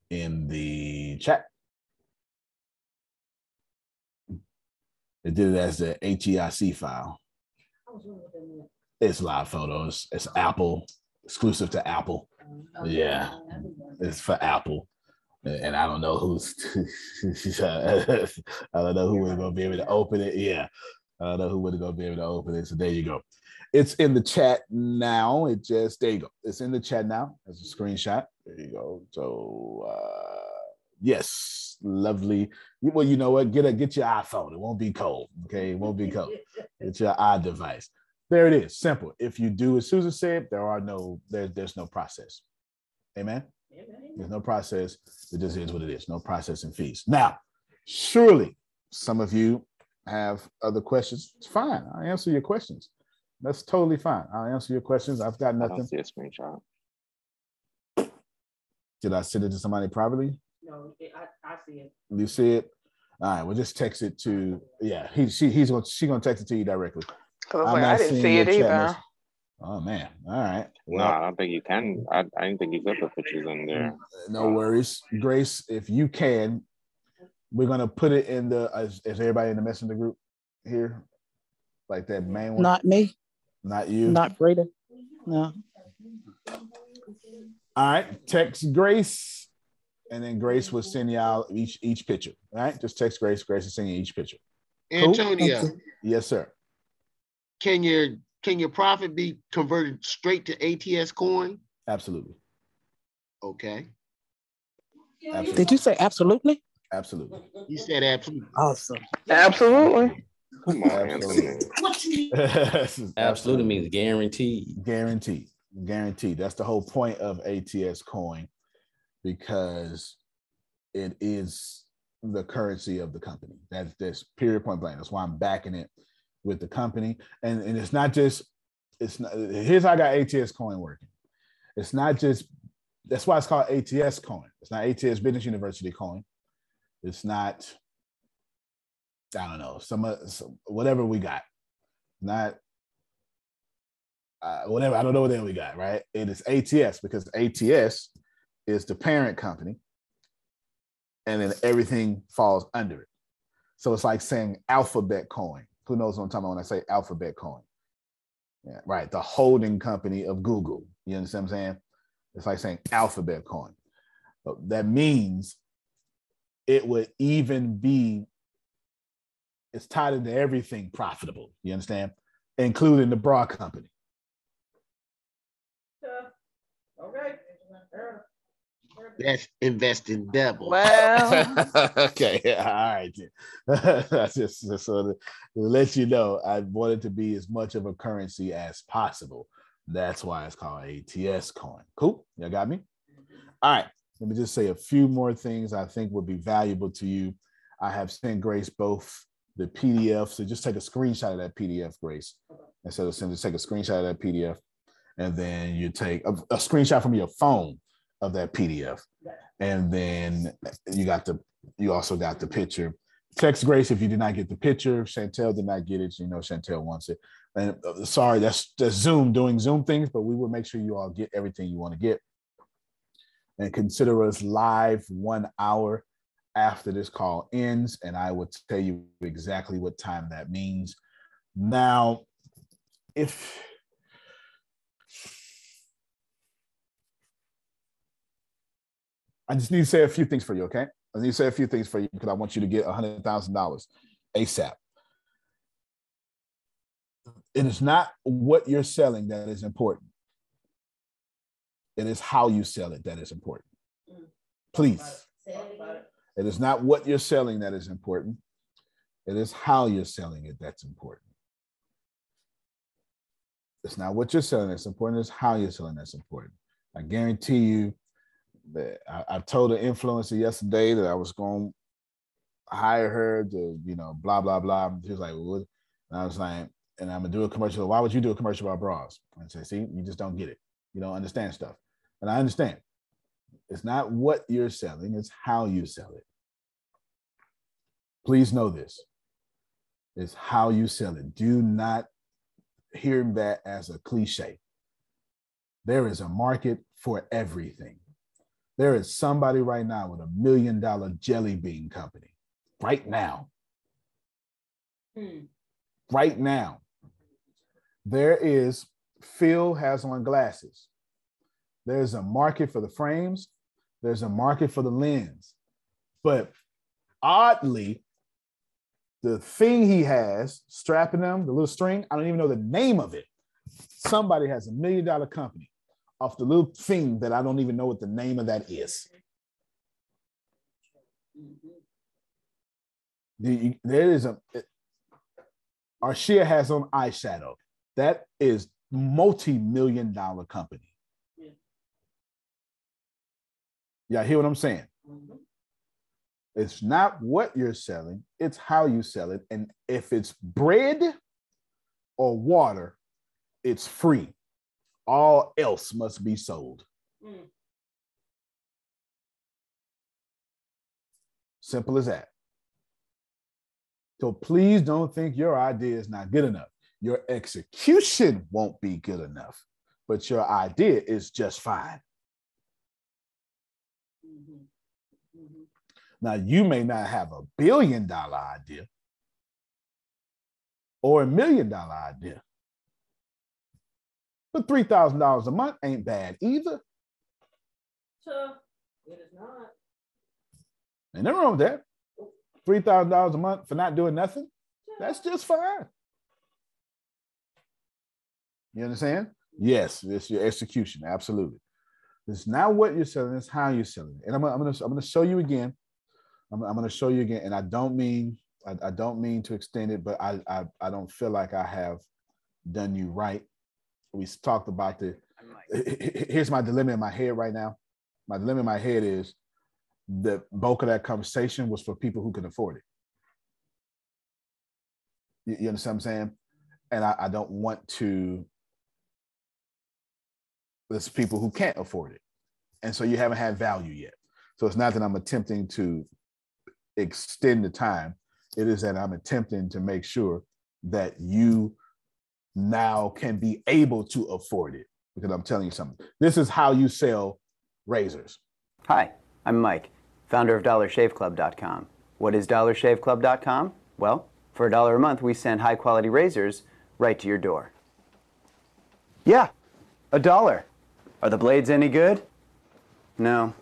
Speaker 4: in the chat. It did it as the HEIC file. It's live photos. It's Apple, exclusive to Apple. Yeah, it's for Apple and I don't know who's I don't know who was gonna be able to open it. Yeah, I don't know who was gonna be able to open it. So there you go. It's in the chat now. It just there you go. It's in the chat now. As a screenshot. There you go. So uh yes, lovely. Well, you know what? Get a get your iPhone. It won't be cold. Okay, it won't be cold. It's your iDevice. There it is. Simple. If you do as Susan said, there are no there's there's no process. Amen. There's no process. It just is what it is. No processing fees. Now, surely some of you have other questions. It's fine. I'll answer your questions. That's totally fine. I'll answer your questions. I've got nothing.
Speaker 23: I see a screenshot.
Speaker 4: Did I send it to somebody privately?
Speaker 3: No, I, I see it.
Speaker 4: You see it? All right. Well, just text it to. Yeah, he she he's going she's gonna text it to you directly.
Speaker 11: Cause like, I didn't see it either.
Speaker 4: Oh man. All right.
Speaker 23: Well, no, I don't think you can. I, I didn't think you could put pictures in there.
Speaker 4: No worries. Grace, if you can, we're gonna put it in the is, is everybody in the messenger group here? Like that main one?
Speaker 24: Not me.
Speaker 4: Not you.
Speaker 24: Not Breda. No.
Speaker 4: All right. Text Grace. And then Grace will send y'all each each picture. All right. Just text Grace. Grace will send you each picture.
Speaker 8: Antonio.
Speaker 4: Cool? Yes, sir.
Speaker 8: Can your can your profit be converted straight to ATS coin?
Speaker 4: Absolutely.
Speaker 8: Okay.
Speaker 24: Absolutely. Did you say absolutely?
Speaker 4: Absolutely.
Speaker 8: You said absolutely.
Speaker 24: Awesome.
Speaker 11: Absolutely.
Speaker 23: Come on,
Speaker 4: absolutely.
Speaker 19: absolutely means guaranteed.
Speaker 4: Guaranteed. Guaranteed. That's the whole point of ATS coin because it is the currency of the company. That's this period point blank. That's why I'm backing it with the company. And, and it's not just, it's not, here's how I got ATS coin working. It's not just, that's why it's called ATS coin. It's not ATS Business University coin. It's not, I don't know, some, some whatever we got. Not uh, whatever, I don't know what hell we got, right? It is ATS because ATS is the parent company and then everything falls under it. So it's like saying alphabet coin. Who knows what I'm talking about when I say alphabet coin? Yeah, right. The holding company of Google. You understand what I'm saying? It's like saying alphabet coin. But that means it would even be, it's tied into everything profitable. You understand? Including the bra company.
Speaker 8: That's investing double.
Speaker 24: Well,
Speaker 4: okay, all right. That's just, just so to, to let you know, I want it to be as much of a currency as possible. That's why it's called ATS coin. Cool. You got me? All right. Let me just say a few more things I think would be valuable to you. I have sent Grace both the PDF. So just take a screenshot of that PDF, Grace. Instead of sending, just take a screenshot of that PDF. And then you take a, a screenshot from your phone of that PDF. And then you got the you also got the picture. Text Grace if you did not get the picture. Chantel did not get it. You know Chantel wants it. And uh, sorry, that's that's Zoom doing Zoom things, but we will make sure you all get everything you want to get. And consider us live one hour after this call ends, and I will tell you exactly what time that means. Now, if I just need to say a few things for you, okay? I need to say a few things for you because I want you to get $100,000 ASAP. It is not what you're selling that is important. It is how you sell it that is important. Please. It is not what you're selling that is important. It is how you're selling it that's important. It's not what you're selling that's important, it's how you're selling that's important. I guarantee you that I, I told the influencer yesterday that I was going to hire her to, you know, blah, blah, blah. She was like, what? And I was like, and I'm gonna do a commercial. Why would you do a commercial about bras? And say, see, you just don't get it. You don't understand stuff. And I understand. It's not what you're selling, it's how you sell it. Please know this. It's how you sell it. Do not hear that as a cliche. There is a market for everything. There is somebody right now with a million dollar jelly bean company right now.
Speaker 3: Hmm.
Speaker 4: Right now. There is, Phil has on glasses. There's a market for the frames, there's a market for the lens. But oddly, the thing he has strapping them, the little string, I don't even know the name of it. Somebody has a million dollar company off the little thing that I don't even know what the name of that is. The, there is a Arshia has on eyeshadow. That is multi-million dollar company. Yeah, hear what I'm saying? Mm-hmm. It's not what you're selling, it's how you sell it. And if it's bread or water, it's free. All else must be sold.
Speaker 3: Mm.
Speaker 4: Simple as that. So please don't think your idea is not good enough. Your execution won't be good enough, but your idea is just fine. Now, you may not have a billion dollar idea or a million dollar idea, but $3,000 a month ain't bad either.
Speaker 3: So it is not.
Speaker 4: Ain't nothing wrong with that. $3,000 a month for not doing nothing, that's just fine. You understand? Yes, it's your execution. Absolutely. It's not what you're selling, it's how you're selling it. And I'm, I'm gonna I'm gonna show you again. I'm, I'm gonna show you again. And I don't mean I, I don't mean to extend it, but I, I I don't feel like I have done you right. We talked about the here's my dilemma in my head right now. My dilemma in my head is the bulk of that conversation was for people who can afford it. You, you understand what I'm saying? And I, I don't want to there's people who can't afford it. And so you haven't had value yet. So it's not that I'm attempting to extend the time. It is that I'm attempting to make sure that you now can be able to afford it. Because I'm telling you something. This is how you sell razors.
Speaker 25: Hi, I'm Mike, founder of DollarShaveClub.com. What is DollarShaveClub.com? Well, for a dollar a month, we send high quality razors right to your door. Yeah, a dollar. Are the blades any good? No.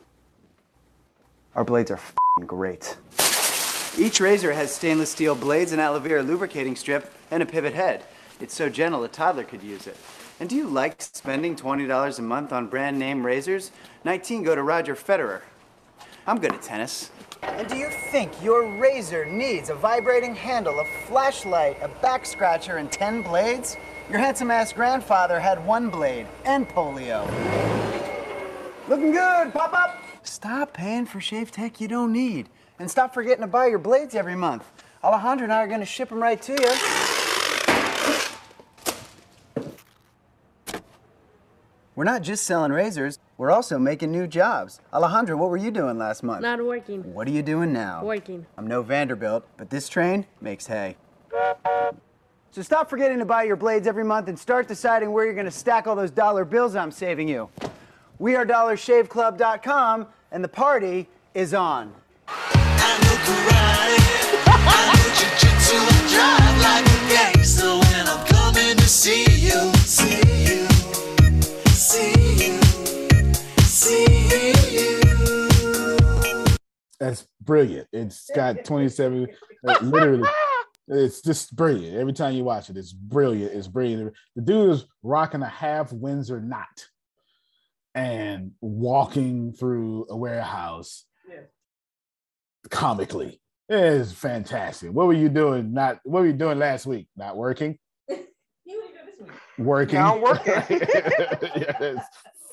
Speaker 25: Our blades are great. Each razor has stainless steel blades, an aloe vera lubricating strip, and a pivot head. It's so gentle a toddler could use it. And do you like spending $20 a month on brand name razors? 19 go to Roger Federer. I'm good at tennis. And do you think your razor needs a vibrating handle, a flashlight, a back scratcher, and 10 blades? Your handsome ass grandfather had one blade and polio. Looking good, pop up! Stop paying for shave tech you don't need. And stop forgetting to buy your blades every month. Alejandro and I are gonna ship them right to you. We're not just selling razors, we're also making new jobs. Alejandro, what were you doing last month?
Speaker 26: Not working.
Speaker 25: What are you doing now?
Speaker 26: Working.
Speaker 25: I'm no Vanderbilt, but this train makes hay. So stop forgetting to buy your blades every month and start deciding where you're going to stack all those dollar bills I'm saving you. We are DollarShaveClub.com, and the party is on.
Speaker 27: See you, see
Speaker 4: That's brilliant. It's got 27, uh, literally. It's just brilliant. Every time you watch it, it's brilliant. It's brilliant. The dude is rocking a half Windsor knot and walking through a warehouse yeah. comically. It is fantastic. What were you doing? Not what were you doing last week? Not working? Working.
Speaker 11: Now I'm working.
Speaker 4: yes.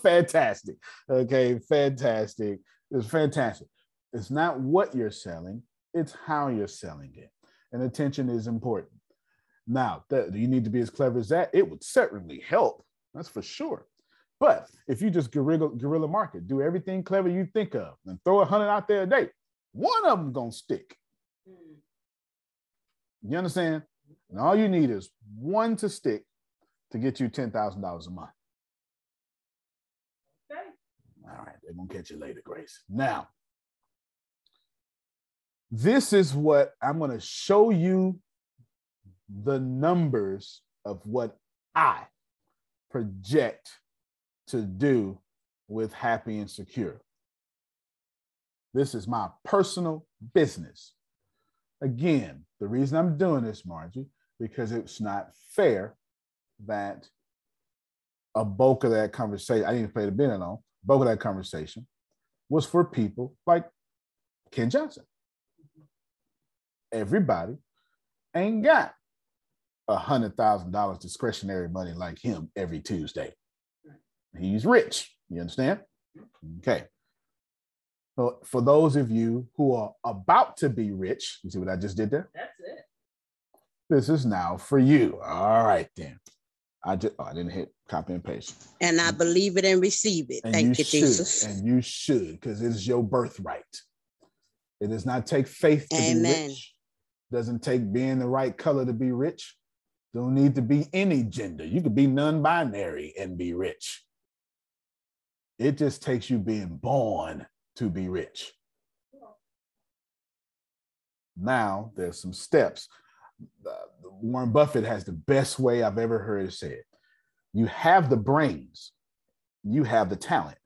Speaker 4: Fantastic. Okay, fantastic. It's fantastic. It's not what you're selling, it's how you're selling it. And attention is important. Now, th- do you need to be as clever as that? It would certainly help. That's for sure. But if you just guerrilla, guerrilla market, do everything clever you think of, and throw a hundred out there a day, one of them gonna stick. Hmm. You understand? And all you need is one to stick to get you ten thousand dollars a month. Okay. All right, they're gonna catch you later, Grace. Now, this is what I'm gonna show you the numbers of what I project to do with happy and secure. This is my personal business. Again, the reason I'm doing this, Margie, because it's not fair that a bulk of that conversation, I didn't play the bill on, bulk of that conversation was for people like Ken Johnson. Everybody ain't got a hundred thousand dollars discretionary money like him every Tuesday. He's rich. You understand? Okay. So for those of you who are about to be rich, you see what I just did there?
Speaker 3: That's it.
Speaker 4: This is now for you. All right, then. I just oh, I didn't hit copy and paste.
Speaker 28: And I believe it and receive it.
Speaker 4: And
Speaker 28: Thank you,
Speaker 4: should,
Speaker 28: Jesus.
Speaker 4: And you should, because it is your birthright. It does not take faith to be rich. Doesn't take being the right color to be rich. Don't need to be any gender. You could be non-binary and be rich. It just takes you being born to be rich. Now there's some steps. Uh, Warren Buffett has the best way I've ever heard it said. You have the brains, you have the talent.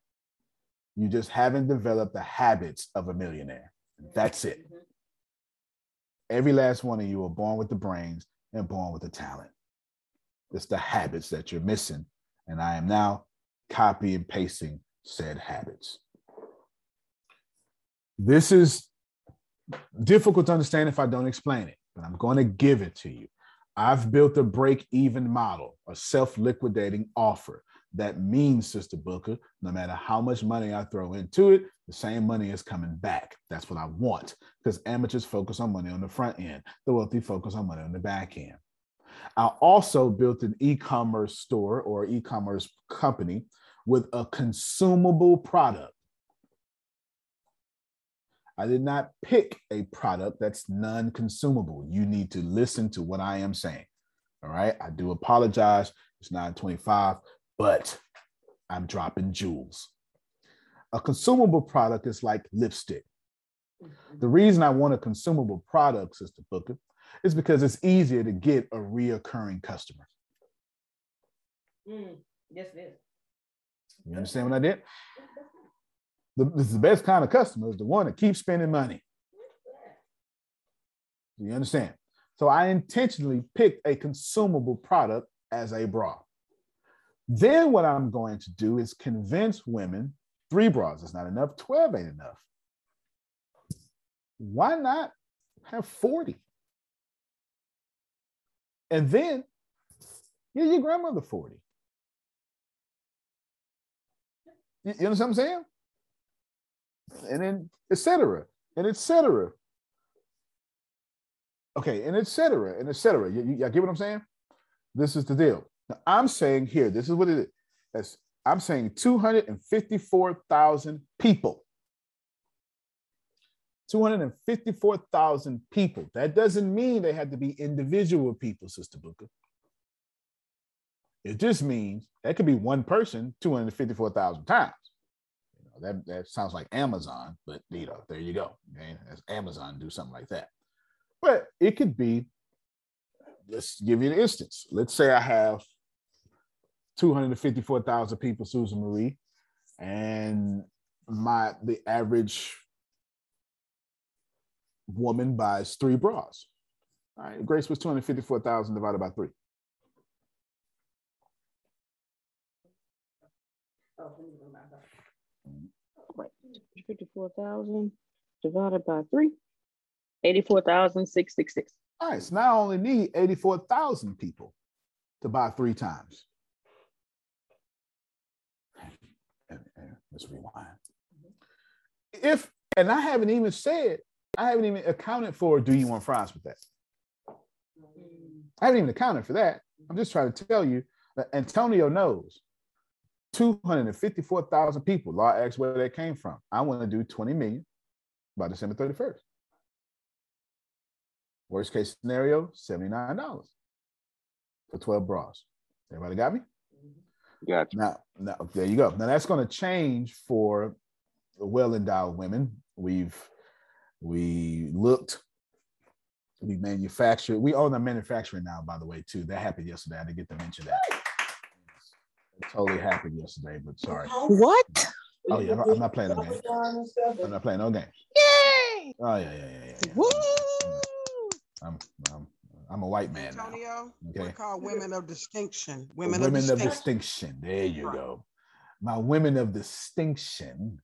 Speaker 4: You just haven't developed the habits of a millionaire. That's it. Every last one of you are born with the brains and born with the talent. It's the habits that you're missing. And I am now copy and pasting said habits. This is difficult to understand if I don't explain it, but I'm going to give it to you. I've built a break even model, a self liquidating offer. That means, Sister Booker, no matter how much money I throw into it, the same money is coming back. That's what I want because amateurs focus on money on the front end, the wealthy focus on money on the back end. I also built an e commerce store or e commerce company with a consumable product. I did not pick a product that's non consumable. You need to listen to what I am saying. All right. I do apologize. It's 925, but I'm dropping jewels. A consumable product is like lipstick. The reason I want a consumable product, Sister Booker, is because it's easier to get a reoccurring customer.
Speaker 3: Mm, yes, it is.
Speaker 4: You understand what I did? The, this is the best kind of customer is the one that keeps spending money. You understand? So I intentionally picked a consumable product as a bra. Then what I'm going to do is convince women three bras is not enough, 12 ain't enough. Why not have 40? And then give your grandmother 40. You, understand what I'm saying? And then etc. and etc. Okay, and etc. and etc. You, you get what I'm saying? This is the deal. Now, I'm saying here, this is what it is. I'm saying 254,000 people. 254,000 people. That doesn't mean they have to be individual people, Sister Booker. It just means that could be one person 254,000 times. You know, that, that sounds like Amazon, but you know, there you go. Okay? Amazon do something like that. But it could be, let's give you an instance. Let's say I have 254,000 people, Susan Marie, and my the average woman buys three bras. All right, Grace was 254,000 divided by three.
Speaker 24: Wait, 54,000 divided by three. 84,666.
Speaker 4: All right, so now I only need 84,000 people to buy three times. Rewind. If, and I haven't even said, I haven't even accounted for do you want fries with that? I haven't even accounted for that. I'm just trying to tell you that Antonio knows 254,000 people. Law asks where that came from. I want to do 20 million by December 31st. Worst case scenario, $79 for 12 bras. Everybody got me?
Speaker 23: Gotcha.
Speaker 4: Now, now, there you go. Now that's going to change for well-endowed women. We've we looked, we manufactured. We own the manufacturing now, by the way, too. That happened yesterday. I didn't get to mention that. It totally happened yesterday, but sorry.
Speaker 24: What?
Speaker 4: Oh yeah, I'm not, playing no game. I'm not playing no game.
Speaker 24: Yay!
Speaker 4: Oh yeah, yeah, yeah, yeah. yeah.
Speaker 24: Woo!
Speaker 4: I'm, I'm I'm a white man now.
Speaker 29: Antonio,
Speaker 4: Okay.
Speaker 29: we're called women of distinction. Women,
Speaker 4: Women,
Speaker 29: of
Speaker 4: of
Speaker 29: distinction.
Speaker 4: distinction. There you go. My women of distinction.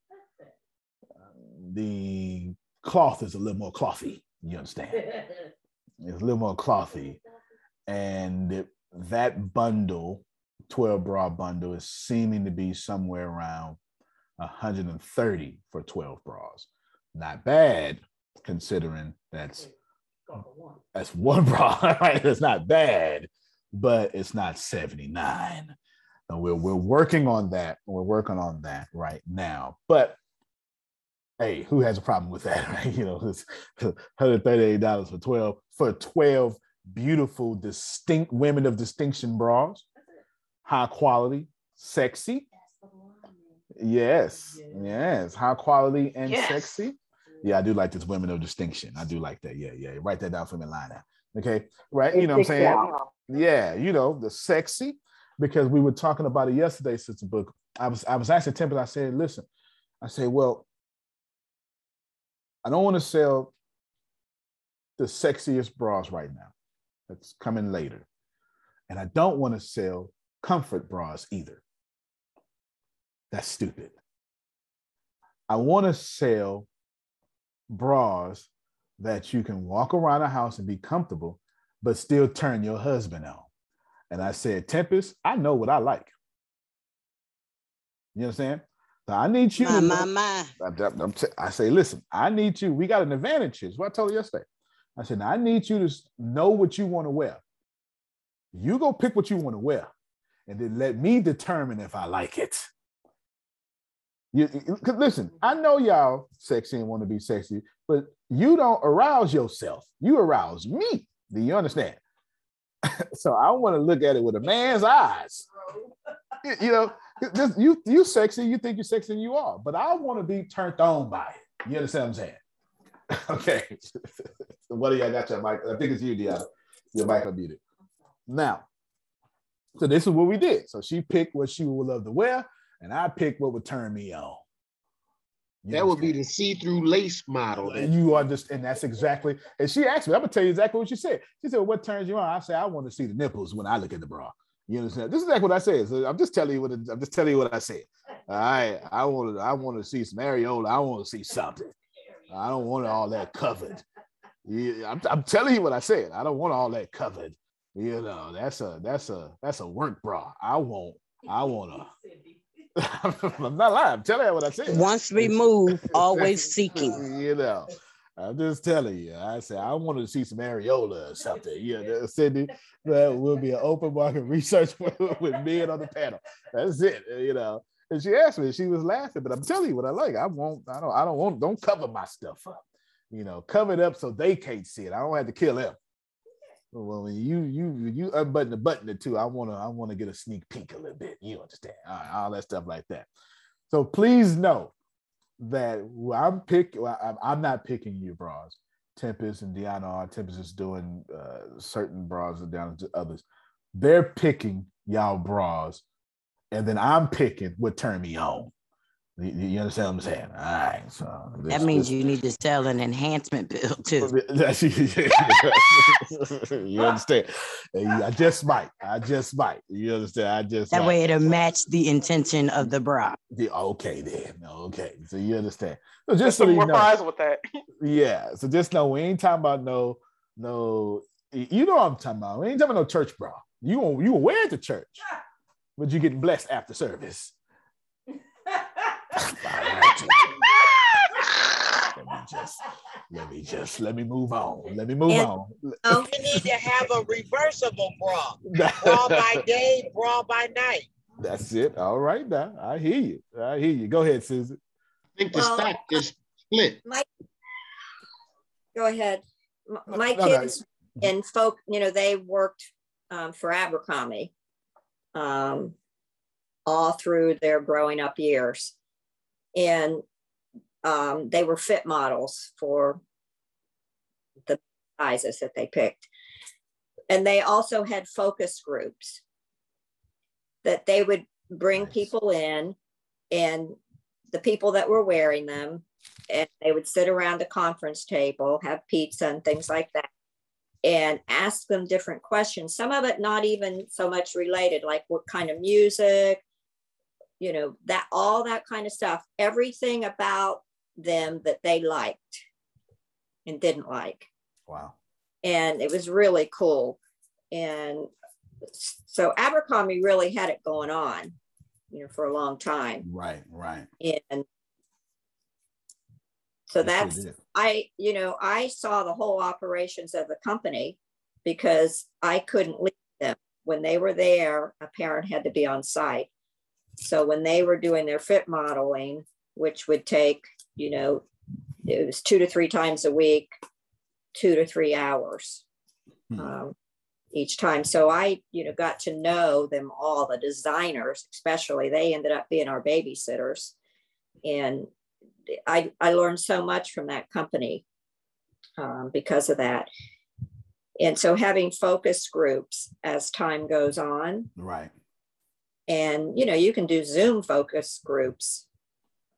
Speaker 4: The cloth is a little more clothy. You understand? It's a little more clothy, and that bundle, twelve bra bundle, is seeming to be somewhere around 130 for 12 bras. Not bad, considering that's that's one bra, right? It's not bad, but it's not 79. And we're we're working on that. We're working on that right now. But hey, who has a problem with that? Right? You know, it's $138 for 12 for 12 beautiful, distinct women of distinction bras, high quality, sexy. Yes, yes, high quality and
Speaker 24: Yes.
Speaker 4: sexy. Yeah, I do like this women of distinction. I do like that. Yeah, yeah. Write that down for me, line now. Okay, right? You know what I'm saying? Yeah, you know, the sexy, because we were talking about it yesterday, Sister Book. I was I was asking Tempest, I said, listen, I say, well, I don't want to sell the sexiest bras right now. That's coming later. And I don't want to sell comfort bras either. That's stupid. I want to sell bras that you can walk around the house and be comfortable, but still turn your husband on. And I said, Tempest, I know what I like. You understand? So I need you.
Speaker 28: My, my,
Speaker 4: know-
Speaker 28: my.
Speaker 4: I'm- I'm- I'm t- I say, listen, I need you. We got an advantage. Is what I told you yesterday. I said, I need you to know what you want to wear. You go pick what you want to wear, and then let me determine if I like it. You, you- listen, I know y'all sexy and want to be sexy, but you don't arouse yourself. You arouse me. Do you understand? so I want to look at it with a man's eyes. You- know, this, you you sexy, you think you're sexy, and you are, but I want to be turned on by it. You understand what I'm saying? okay. what do y'all got your mic? I think it's you, Deanna. Your mic unmuted. Now, so this is what we did. So she picked what she would love to wear, and I pick what would turn me on. You
Speaker 8: That would be the see-through lace model.
Speaker 4: and you understand, and that's exactly. And she asked me, I'm gonna tell you exactly what she said. She said, well, "What turns you on?" I said, "I want to see the nipples when I look at the bra." You understand? This is exactly what I said. So I'm just telling you what it- I'm just telling you what I said. All right, I want to I want to see some areola. I want to see something. I don't want all that covered. Yeah, I'm, I'm telling you what I said. I don't want all that covered. You know, that's a that's a that's a work bra. I want I want to. I'm not lying. I'm telling you what I said.
Speaker 28: Once removed, always seeking.
Speaker 4: you know, I'm just telling you. I said I wanted to see some areola or something. You know, Cindy, that will be an open market research with, with men on the panel. That's it. You know. And she asked me, she was laughing, but I'm telling you what I like. I won't, I don't, I don't want, don't cover my stuff up. You know, cover it up so they can't see it. I don't have to kill them. Well, you you you unbutton the button or two, I want to I want to get a sneak peek a little bit. You understand? All, right, all that stuff like that. So please know that I'm pick. I'm, not picking your bras. Tempest and Deanna are. Tempest is doing uh, certain bras down to others. They're picking y'all bras, and then I'm picking what turn me on. You, you understand what I'm saying? All right. So
Speaker 17: That means
Speaker 4: this-
Speaker 17: you need to sell an enhancement pill too.
Speaker 4: That's- you understand? I just might. I just might. You understand? I just
Speaker 17: That
Speaker 4: might.
Speaker 17: way it'll match the intention of the bra.
Speaker 4: The- okay then. Okay. So you understand. So just
Speaker 11: Just
Speaker 4: so
Speaker 11: some
Speaker 4: you
Speaker 11: more
Speaker 4: know.
Speaker 11: fries with that.
Speaker 4: Yeah. So just know we ain't talking about no, no, you know what I'm talking about. We ain't talking about no church bra. You won't you will wear it to church, but you getting blessed after service. Let me just let me just let me move on. Let me move
Speaker 15: And-
Speaker 4: on.
Speaker 15: We need to have a reversible bra. Bra by day, bra by night.
Speaker 4: That's it. All right now. I hear you. I hear you. Go ahead, Susan.
Speaker 8: I think the
Speaker 7: Well,
Speaker 8: stock is split.
Speaker 7: My, go ahead. My
Speaker 4: No, no.
Speaker 7: kids and folk, you know, they worked um, for Abercrombie um, all through their growing up years. And um, they were fit models for the sizes that they picked. And they also had focus groups that they would bring people in and the people that were wearing them and they would sit around the conference table, have pizza and things like that, and ask them different questions. Some of it not even so much related, like what kind of music, you know, that all that kind of stuff, everything about them that they liked and didn't like.
Speaker 4: Wow.
Speaker 7: And it was really cool. And so Abercrombie really had it going on, you know, for a long time.
Speaker 4: Right, right.
Speaker 7: And so
Speaker 4: sure
Speaker 7: that's. I, you know, I saw the whole operations of the company because I couldn't leave them. When they were there, a parent had to be on site. So when they were doing their fit modeling, which would take, you know, it was two to three times a week, two to three hours um, each time. So I, you know, got to know them all, the designers, especially. They ended up being our babysitters. And I, I learned so much from that company um, because of that. And so having focus groups as time goes on,
Speaker 4: Right.
Speaker 7: And you know, you can do Zoom focus groups.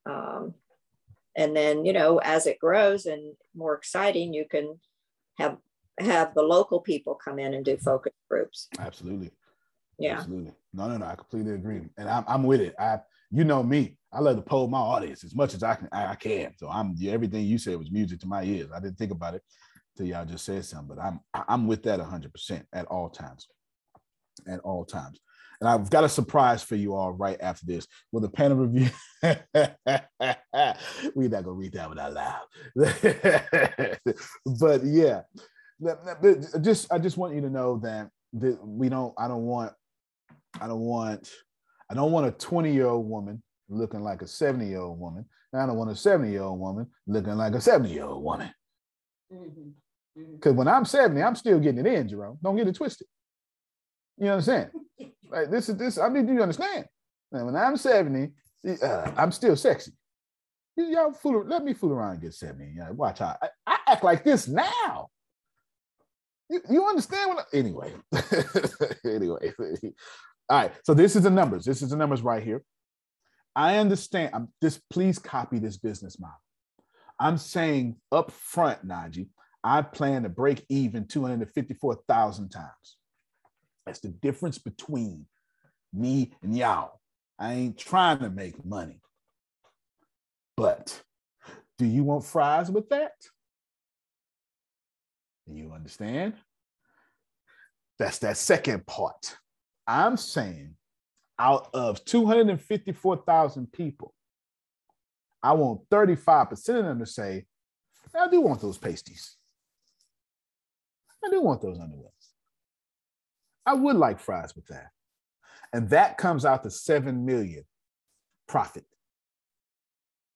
Speaker 7: Um, and then, you know, as it grows and more exciting, you can have have the local people come in and do focus groups.
Speaker 4: Absolutely.
Speaker 7: Yeah.
Speaker 4: Absolutely. No, no, no. I completely agree. And I'm, I'm with it. I, you know me, I love to poll my audience as much as I can. I, I can. So I'm everything you said was music to my ears. I didn't think about it till y'all just said something, but I'm I'm with that 100 percent at all times. At all times. And I've got a surprise for you all right after this with a panel review. We're not gonna read that one out loud. but yeah, that- that- but just I just want you to know that we don't. I don't want. I don't want. I don't want a 20 year old woman looking like a 70 year old woman. And I don't want a 70 year old woman looking like a 70 year old woman. Mm-hmm. Mm-hmm. Because when I'm 70, I'm still getting it in, Jerome. Don't get it twisted. You understand? Like this is this. I need you to understand. And when I'm 70, uh, I'm still sexy. Y'all fool. Let me fool around and get 70. Yeah, watch out. I, I act like this now. You, you understand what? I, anyway, anyway. All right. So this is the numbers. This is the numbers right here. I understand. I'm just please copy this business model. I'm saying up front, Najee, I plan to break even 254,000 times. That's the difference between me and y'all. I ain't trying to make money. But do you want fries with that? You understand? That's that second part. I'm saying out of 254,000 people, I want 35% of them to say, I do want those pasties. I do want those underwear. I would like fries with that. And that comes out to 7 million profit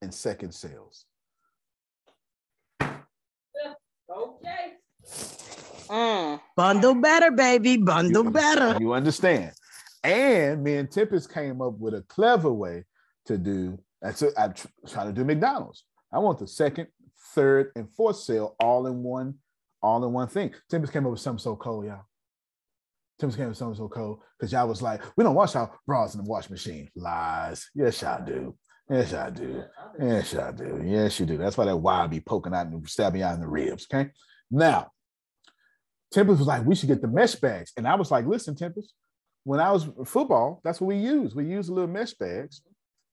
Speaker 4: in second sales.
Speaker 3: Okay.
Speaker 28: Mm.
Speaker 17: Bundle better, baby. Bundle better.
Speaker 4: You understand? And me and Tempest came up with a clever way to do that's it. I'm trying to do McDonald's. I want the second, third, and fourth sale all in one, all in one thing. Tempest came up with something so cool, y'all. Up with something so cold because y'all was like, we don't wash our bras in the wash machine. Lies. Yes, y'all do. Yes, I do. Yes, I do. Yes, you do. That's why that wire be poking out and stabbing out in the ribs. Okay. Now, Tempest was like, we should get the mesh bags. And I was like, listen, Tempest, when I was football, that's what we use. We use little mesh bags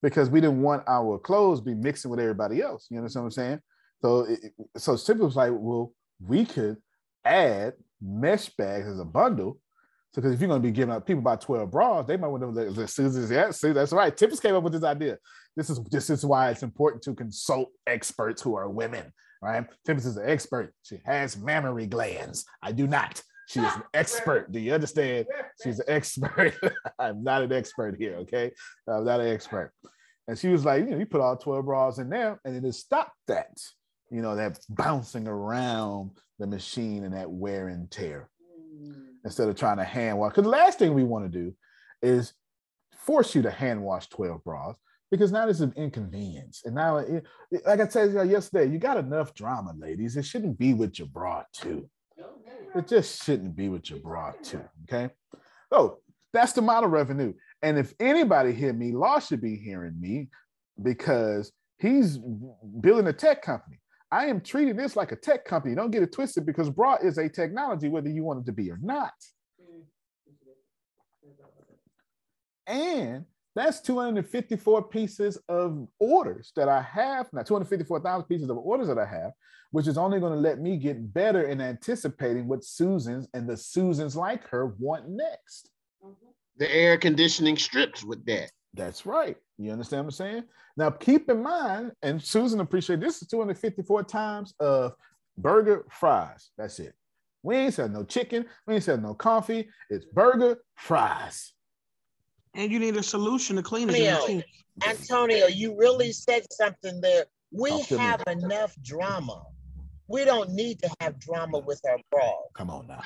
Speaker 4: because we didn't want our clothes be mixing with everybody else. You understand what I'm saying? So, it, so Tempest was like, well, we could add mesh bags as a bundle. So, because if you're going to be giving out people about 12 bras, they might want to know Susan's. Yeah, see, that's right. Tempest came up with this idea. This is this is why it's important to consult experts who are women, right? Tempest is an expert. She has mammary glands. I do not. She is an expert. Do you understand? She's an expert. I'm not an expert here, okay? I'm not an expert. And she was like, you know, you put all 12 bras in there, and it has stopped that, you know, that bouncing around the machine and that wear and tear mm. Instead of trying to hand wash. Because the last thing we want to do is force you to hand wash 12 bras because now it's an inconvenience. And now, it, like I said yesterday, you got enough drama, ladies. It shouldn't be with your bra, too. It just shouldn't be with your bra, too. Okay. So that's the model revenue. And if anybody hear me, Law should be hearing me because he's building a tech company. I am treating this like a tech company. Don't get it twisted because bra is a technology, whether you want it to be or not. And that's 254 pieces of orders that I have now, 254,000 pieces of orders that I have, which is only going to let me get better in anticipating what Susans and the Susans like her want next.
Speaker 8: The air conditioning strips with that.
Speaker 4: That's right. You understand what I'm saying? Now, keep in mind, and Susan appreciate this is 254 times of burger fries. That's it. We ain't said no chicken. We ain't said no coffee. It's burger fries.
Speaker 29: And you need a solution to clean
Speaker 15: Antonio,
Speaker 29: it.
Speaker 15: Antonio, you really mm-hmm. said something there. We
Speaker 4: Talk to me.
Speaker 15: have enough drama. We don't need to have drama with our bras.
Speaker 4: Come on now.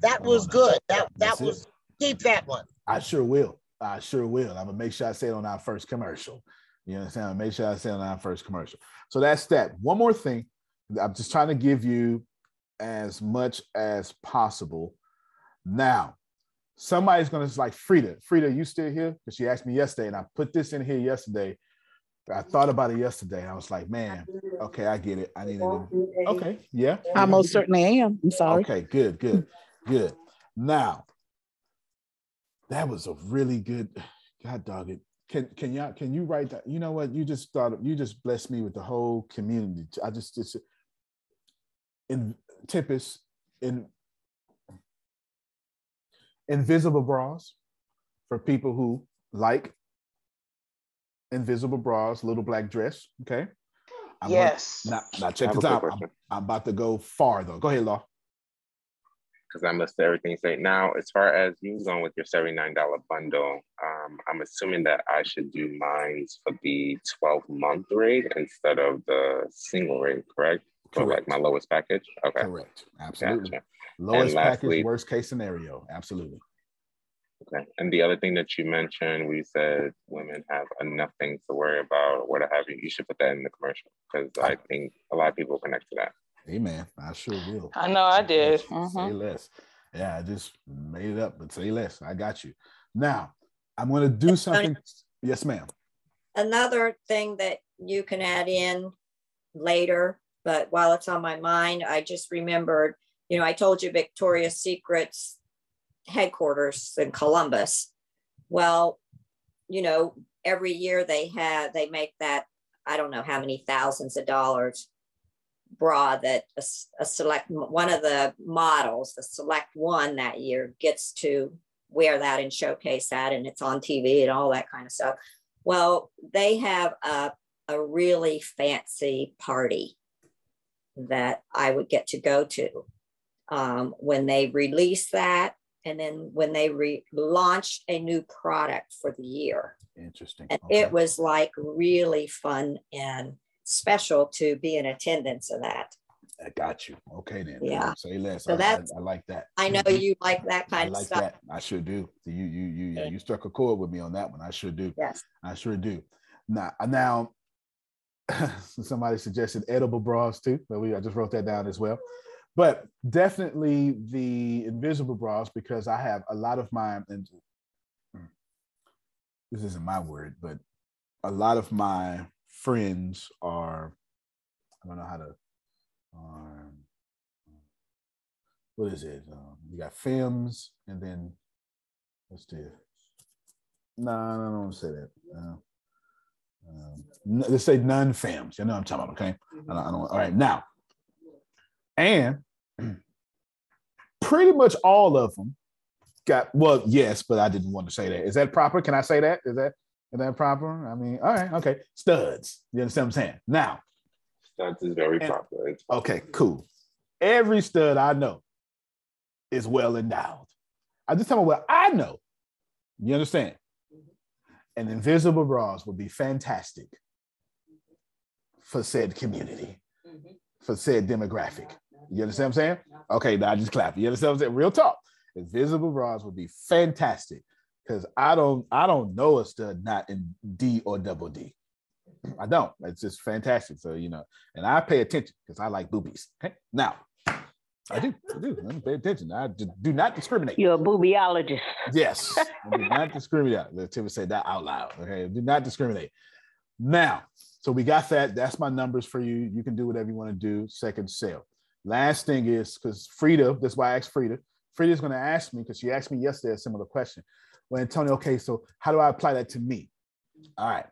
Speaker 15: That was good. That that
Speaker 4: That's it.
Speaker 15: was keep that one.
Speaker 4: I sure will. I sure will. I'm gonna make sure I say it on our first commercial. You understand? I'm gonna make sure I say it on our first commercial. So that's that. One more thing. I'm just trying to give you as much as possible. Now, somebody's gonna like Frida. Frida, you still here? Because she asked me yesterday, and I put this in here yesterday. I thought about it yesterday. I was like, man, okay, I get it. I need to. Okay, yeah.
Speaker 28: I most certainly am. I'm sorry.
Speaker 4: Okay, good, good, good. Now, that was a really good. God dog it. Can can y'all can you write that? You know what? You just thought you just blessed me with the whole community. I just just in Tempest in invisible bras for people who like invisible bras, little black dress. Okay. I'm
Speaker 11: Yes.
Speaker 4: Gonna, now, now check this out. I'm. I'm about to go far though. Go ahead, Law.
Speaker 23: Because I missed everything. Say now, as far as you going with your seventy nine dollar bundle, um, I'm assuming that I should do mines for the twelve month rate instead of the single rate, correct? For like
Speaker 4: Correct.
Speaker 23: my lowest package. Okay.
Speaker 4: Correct. Absolutely.
Speaker 23: Gotcha.
Speaker 4: Lowest
Speaker 23: And
Speaker 4: package, worst case scenario. Absolutely.
Speaker 23: Okay. And the other thing that you mentioned, we said women have enough things to worry about, or what have you. You should put that in the commercial because I think a lot of people connect to that.
Speaker 4: Amen. I sure will.
Speaker 11: I know I did.
Speaker 4: Say
Speaker 11: Mhm.
Speaker 4: less. Yeah, I just made it up, but say less. I got you. Now, I'm going to do something. Yes, ma'am.
Speaker 7: Another thing that you can add in later, but while it's on my mind, I just remembered, you know, I told you Victoria's Secret's headquarters in Columbus. Well, you know, every year they have, they make that, I don't know how many thousands of dollars bra that a select, one of the models, the select one that year gets to wear that and showcase that and it's on TV and all that kind of stuff. Well, they have a, a really fancy party that I would get to go to um, when they release that and then when they re- launched a new product for the year.
Speaker 4: Interesting.
Speaker 7: And it was like really fun and special to be in attendance of that.
Speaker 4: I got you. Okay, then.
Speaker 7: Yeah.
Speaker 4: Say less.
Speaker 7: So
Speaker 4: I, I-
Speaker 7: that's-
Speaker 4: I like that.
Speaker 7: I know you like that
Speaker 4: I
Speaker 7: kind of
Speaker 4: like
Speaker 7: stuff.
Speaker 4: that. I sure do. You you you yeah, you struck a chord with me on that one. I sure do.
Speaker 7: Yes.
Speaker 4: I sure do. Now now somebody suggested edible bras too. But we I just wrote that down as well. But definitely the invisible bras because I have a lot of my and this isn't my word, but a lot of my friends are I don't know how to um, what is it? Um, you got films, and then what's the? No, no, I don't want to say that. Uh, um, let's say non-fams. You know what I'm talking about, okay? I don't, I don't, all right, now, and pretty much all of them got well, yes, but I didn't want to say that. Is that proper? Can I say that? Is that is that proper? I mean, all right, okay. Studs. You understand what I'm saying? Now,
Speaker 23: Studs is very
Speaker 4: And-
Speaker 23: popular. It's
Speaker 4: Okay, cool. Every stud I know is well endowed. I just tell me what I know. You understand? Mm-hmm. And invisible bras would be fantastic for said community, mm-hmm. for said demographic. You understand what I'm saying? Okay, now I just clap. You understand what I'm saying? Real talk. Invisible bras would be fantastic because I don't I don't know a stud not in D or double D. I don't. It's just fantastic. So you know, and I pay attention because I like boobies. Okay, now I do. I do. I pay attention. I do, do not discriminate.
Speaker 28: You're a boobiologist.
Speaker 4: Yes, I do not discriminate. Let Timmy say that out loud. Okay, do not discriminate. Now, so we got that. That's my numbers for you. You can do whatever you want to do. Second sale. Last thing is because Frida, that's why I asked Frida. Frida's going to ask me because she asked me yesterday a similar question. Well, Antonio, okay, so how do I apply that to me? All right.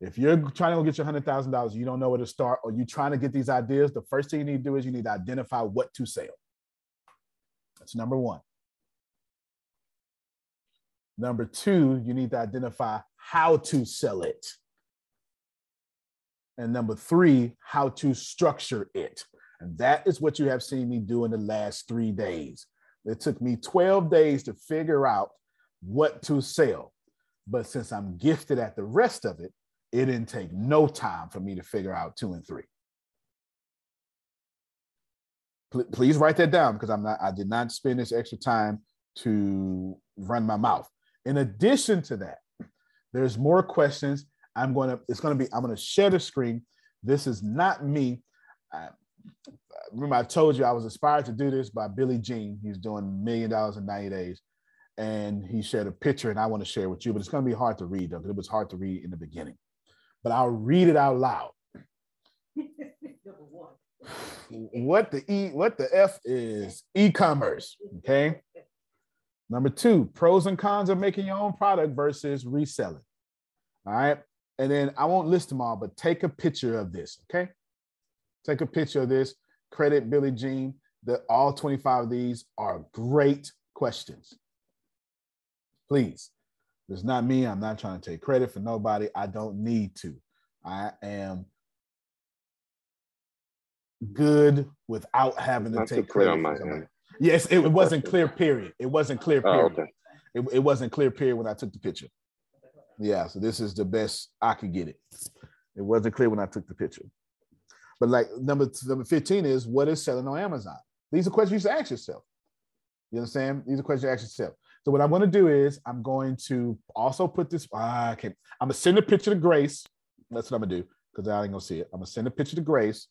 Speaker 4: If you're trying to get your hundred thousand dollars, you don't know where to start, or you're trying to get these ideas, the first thing you need to do is you need to identify what to sell. That's number one. Number two, you need to identify how to sell it. And number three, how to structure it. And that is what you have seen me do in the last three days. It took me 12 days to figure out what to sell. But since I'm gifted at the rest of it, it didn't take no time for me to figure out two and three. Pl- Please write that down because I'm not, I did not spend this extra time to run my mouth. In addition to that, there's more questions. I'm going to, it's going to be, I'm going to share the screen. This is not me. I, remember, I told you I was inspired to do this by Billy Jean. He's doing million dollars in 90 days. And he shared a picture, and I want to share with you, but it's going to be hard to read, though, because it was hard to read in the beginning. But I'll read it out loud. Number one. What the E, what the F is e-commerce. Okay. Number two, pros and cons of making your own product versus reselling. All right. And then I won't list them all, but take a picture of this. Okay. Take a picture of this. Credit Billy Jean. The all 25 of these are great questions. Please. It's not me. I'm not trying to take credit for nobody. I don't need to. I am good without having to take credit
Speaker 23: on
Speaker 4: for
Speaker 23: my
Speaker 4: somebody. Yes, it, it wasn't clear. Period. It wasn't clear.
Speaker 23: Oh,
Speaker 4: Period.
Speaker 23: okay.
Speaker 4: It, it wasn't clear. Period. When I took the picture. Yeah. So this is the best I could get it. It wasn't clear when I took the picture. But like number number fifteen is what is selling on Amazon. These are questions you should ask yourself. You understand? These are questions you ask yourself. So what I'm going to do is I'm going to also put this. Ah. I'm gonna send a picture to Grace. That's what I'm gonna do because I ain't gonna see it. I'm gonna send a picture to Grace.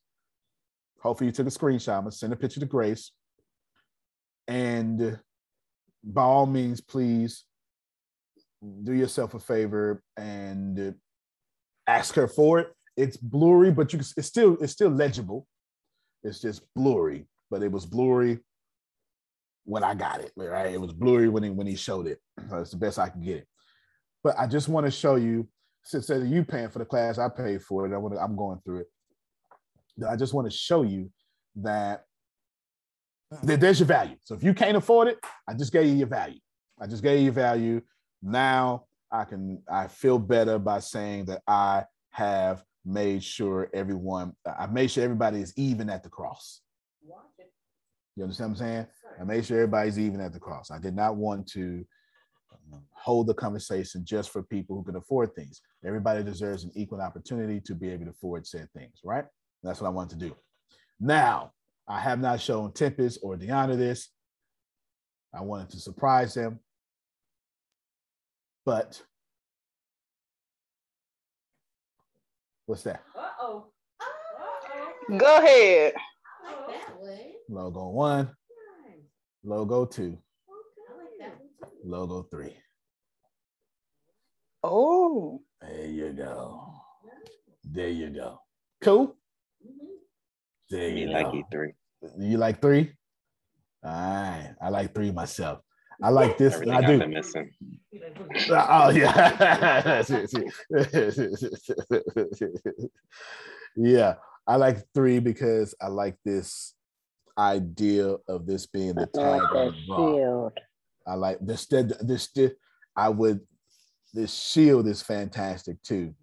Speaker 4: Hopefully you took a screenshot. I'm gonna send a picture to Grace. And by all means, please do yourself a favor and ask her for it. It's blurry, but you it's still it's still legible. It's just blurry, but it was blurry when I got it. Right, it was blurry when he when he showed it. So it's the best I can get it. But I just want to show you, since you paying for the class, I paid for it. I want to, I'm going through it. I just want to show you that that there's your value. So if you can't afford it, I just gave you your value. I just gave you value. Now I can I feel better by saying that I have made sure everyone I made sure everybody is even at the cross. You understand what I'm saying? I made sure everybody's even at the cross. I did not want to um, hold the conversation just for people who can afford things. Everybody deserves an equal opportunity to be able to afford said things, right? That's what I want to do. Now, I have not shown Tempest or Deanna this. I wanted to surprise them. But what's that?
Speaker 3: Uh-oh.
Speaker 11: Go ahead.
Speaker 4: Logo one, logo two, logo three.
Speaker 11: Oh.
Speaker 4: There you go. There you go. Cool. There you
Speaker 23: Me like
Speaker 4: go.
Speaker 23: E3.
Speaker 4: You like three? All right. I like three myself. I like this.
Speaker 23: Everything
Speaker 4: I do.
Speaker 23: missing.
Speaker 4: Oh yeah. yeah. I like three because I like this idea of this being the tag the
Speaker 30: shield.
Speaker 4: I like this. This, this, I would. This shield is fantastic too,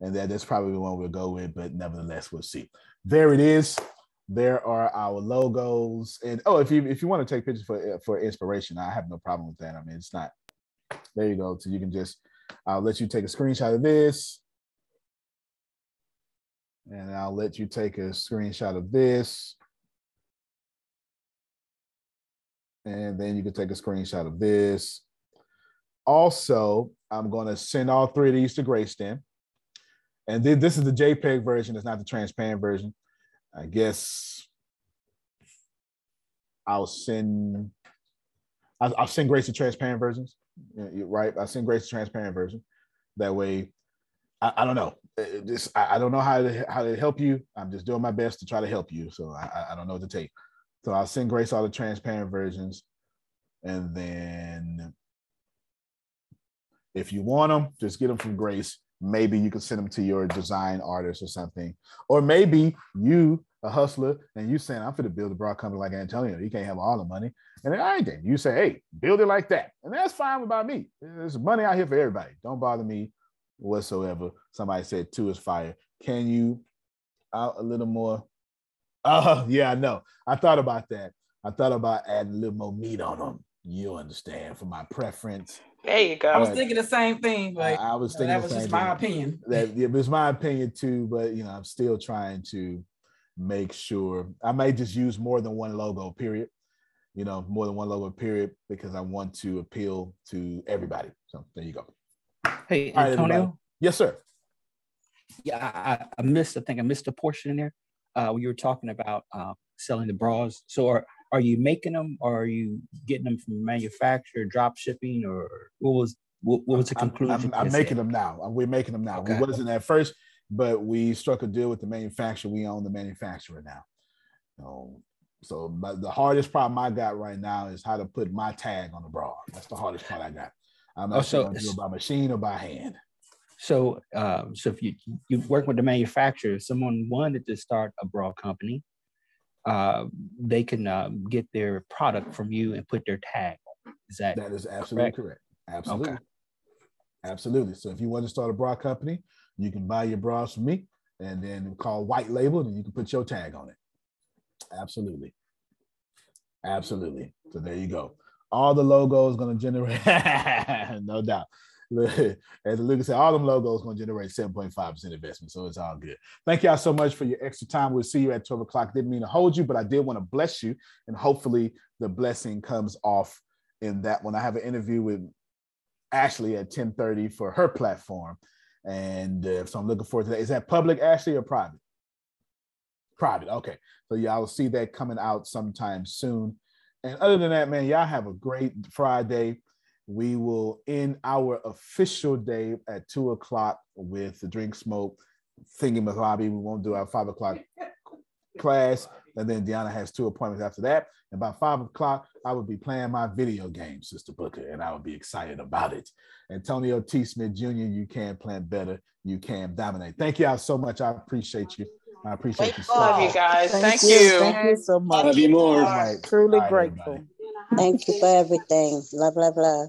Speaker 4: and that that's probably the one we'll go with. But nevertheless, we'll see. There it is. There are our logos, and oh, if you if you want to take pictures for for inspiration, I have no problem with that. I mean, it's not. There you go. So you can just. I'll let you take a screenshot of this, and I'll let you take a screenshot of this. And then you can take a screenshot of this. Also, I'm going to send all three of these to Grayston. And then this is the JPEG version, it's not the transparent version. I guess I'll send I'll, send Grace the transparent versions. You're right. I'll send Grace the transparent version. That way, I, I don't know. Uh, just I, I don't know how to how to help you. I'm just doing my best to try to help you. So I- I don't know what to take. So I'll send Grace all the transparent versions, and then if you want them, just get them from Grace. Maybe you can send them to your design artist or something, or maybe you a hustler and you saying I'm going to build a broad company like Antonio. You can't have all the money, and then I ain't. You say, hey, build it like that, and that's fine about me. There's money out here for everybody. Don't bother me whatsoever. Somebody said two is fire. Can you out a little more? Oh, yeah, I know. I thought about that. I thought about adding a little more meat on them. You understand for my preference.
Speaker 11: There you go.
Speaker 31: I was
Speaker 4: But
Speaker 31: thinking the same thing, but
Speaker 4: I, I was
Speaker 31: you know,
Speaker 4: thinking
Speaker 31: that was
Speaker 4: same
Speaker 31: just my
Speaker 4: thing.
Speaker 31: opinion.
Speaker 4: That yeah, it's my opinion too, but you know, I'm still trying to make sure I may just use more than one logo, period. You know, more than one logo, period, because I want to appeal to everybody. So there you go.
Speaker 26: Hey,
Speaker 4: All right, everybody.
Speaker 26: Antonio.
Speaker 4: Yes, sir.
Speaker 26: Yeah, I, I- I missed. I think I missed a portion in there. Uh, you were talking about uh, selling the bras. So, are are you making them, or are you getting them from manufacturer, drop shipping, or what was what, what was the
Speaker 4: I'm-
Speaker 26: conclusion?
Speaker 4: I'm, I'm making them now. We're making them now.
Speaker 26: Okay.
Speaker 4: We wasn't at first, but we struck a deal with the manufacturer. We own the manufacturer now. So, so but the hardest problem I got right now is how to put my tag on the bra. That's the hardest part I got. I'm
Speaker 26: Oh,
Speaker 4: not
Speaker 26: so
Speaker 4: sure do it by machine or by hand.
Speaker 26: So, um, so if you you work with the manufacturer, if someone wanted to start a bra company, uh, they can um, get their product from you and put their tag. Is that
Speaker 4: That is absolutely correct. Absolutely. Absolutely. So if you want to start a bra company, you can buy your bras from me and then call white label and you can put your tag on it. Absolutely.
Speaker 32: Absolutely. So there you go. All the logos going to generate, no doubt. As Lucas said, all them logos to generate 7.5% investment. So it's all good. Thank y'all so much for your extra time. We'll see you at 12 o'clock. Didn't mean to hold you, but I did want to bless you. And hopefully the blessing comes off in that one. I have an interview with Ashley at 1030 for her platform. And uh, so I'm looking forward to that. Is that public, Ashley, or private? Private. Okay. So y'all will see that coming out sometime soon. And other than that, man, y'all have a great Friday. We will end our official day at two o'clock with the drink smoke thingy Bobby. We won't do our five o'clock class. And then Deanna has two appointments after that. And by five o'clock, I will be playing my video game, Sister Booker, and I will be excited about it. Antonio T. Smith Jr., you can plan better. You can dominate. Thank y'all so much. I appreciate you. I appreciate you. So
Speaker 11: Love you guys. Thank,
Speaker 5: Thank
Speaker 11: you.
Speaker 5: you. Thank you so much.
Speaker 33: Love you more.
Speaker 32: All right.
Speaker 5: Truly
Speaker 32: All right,
Speaker 5: grateful.
Speaker 28: Thank you for everything. Love, love, love.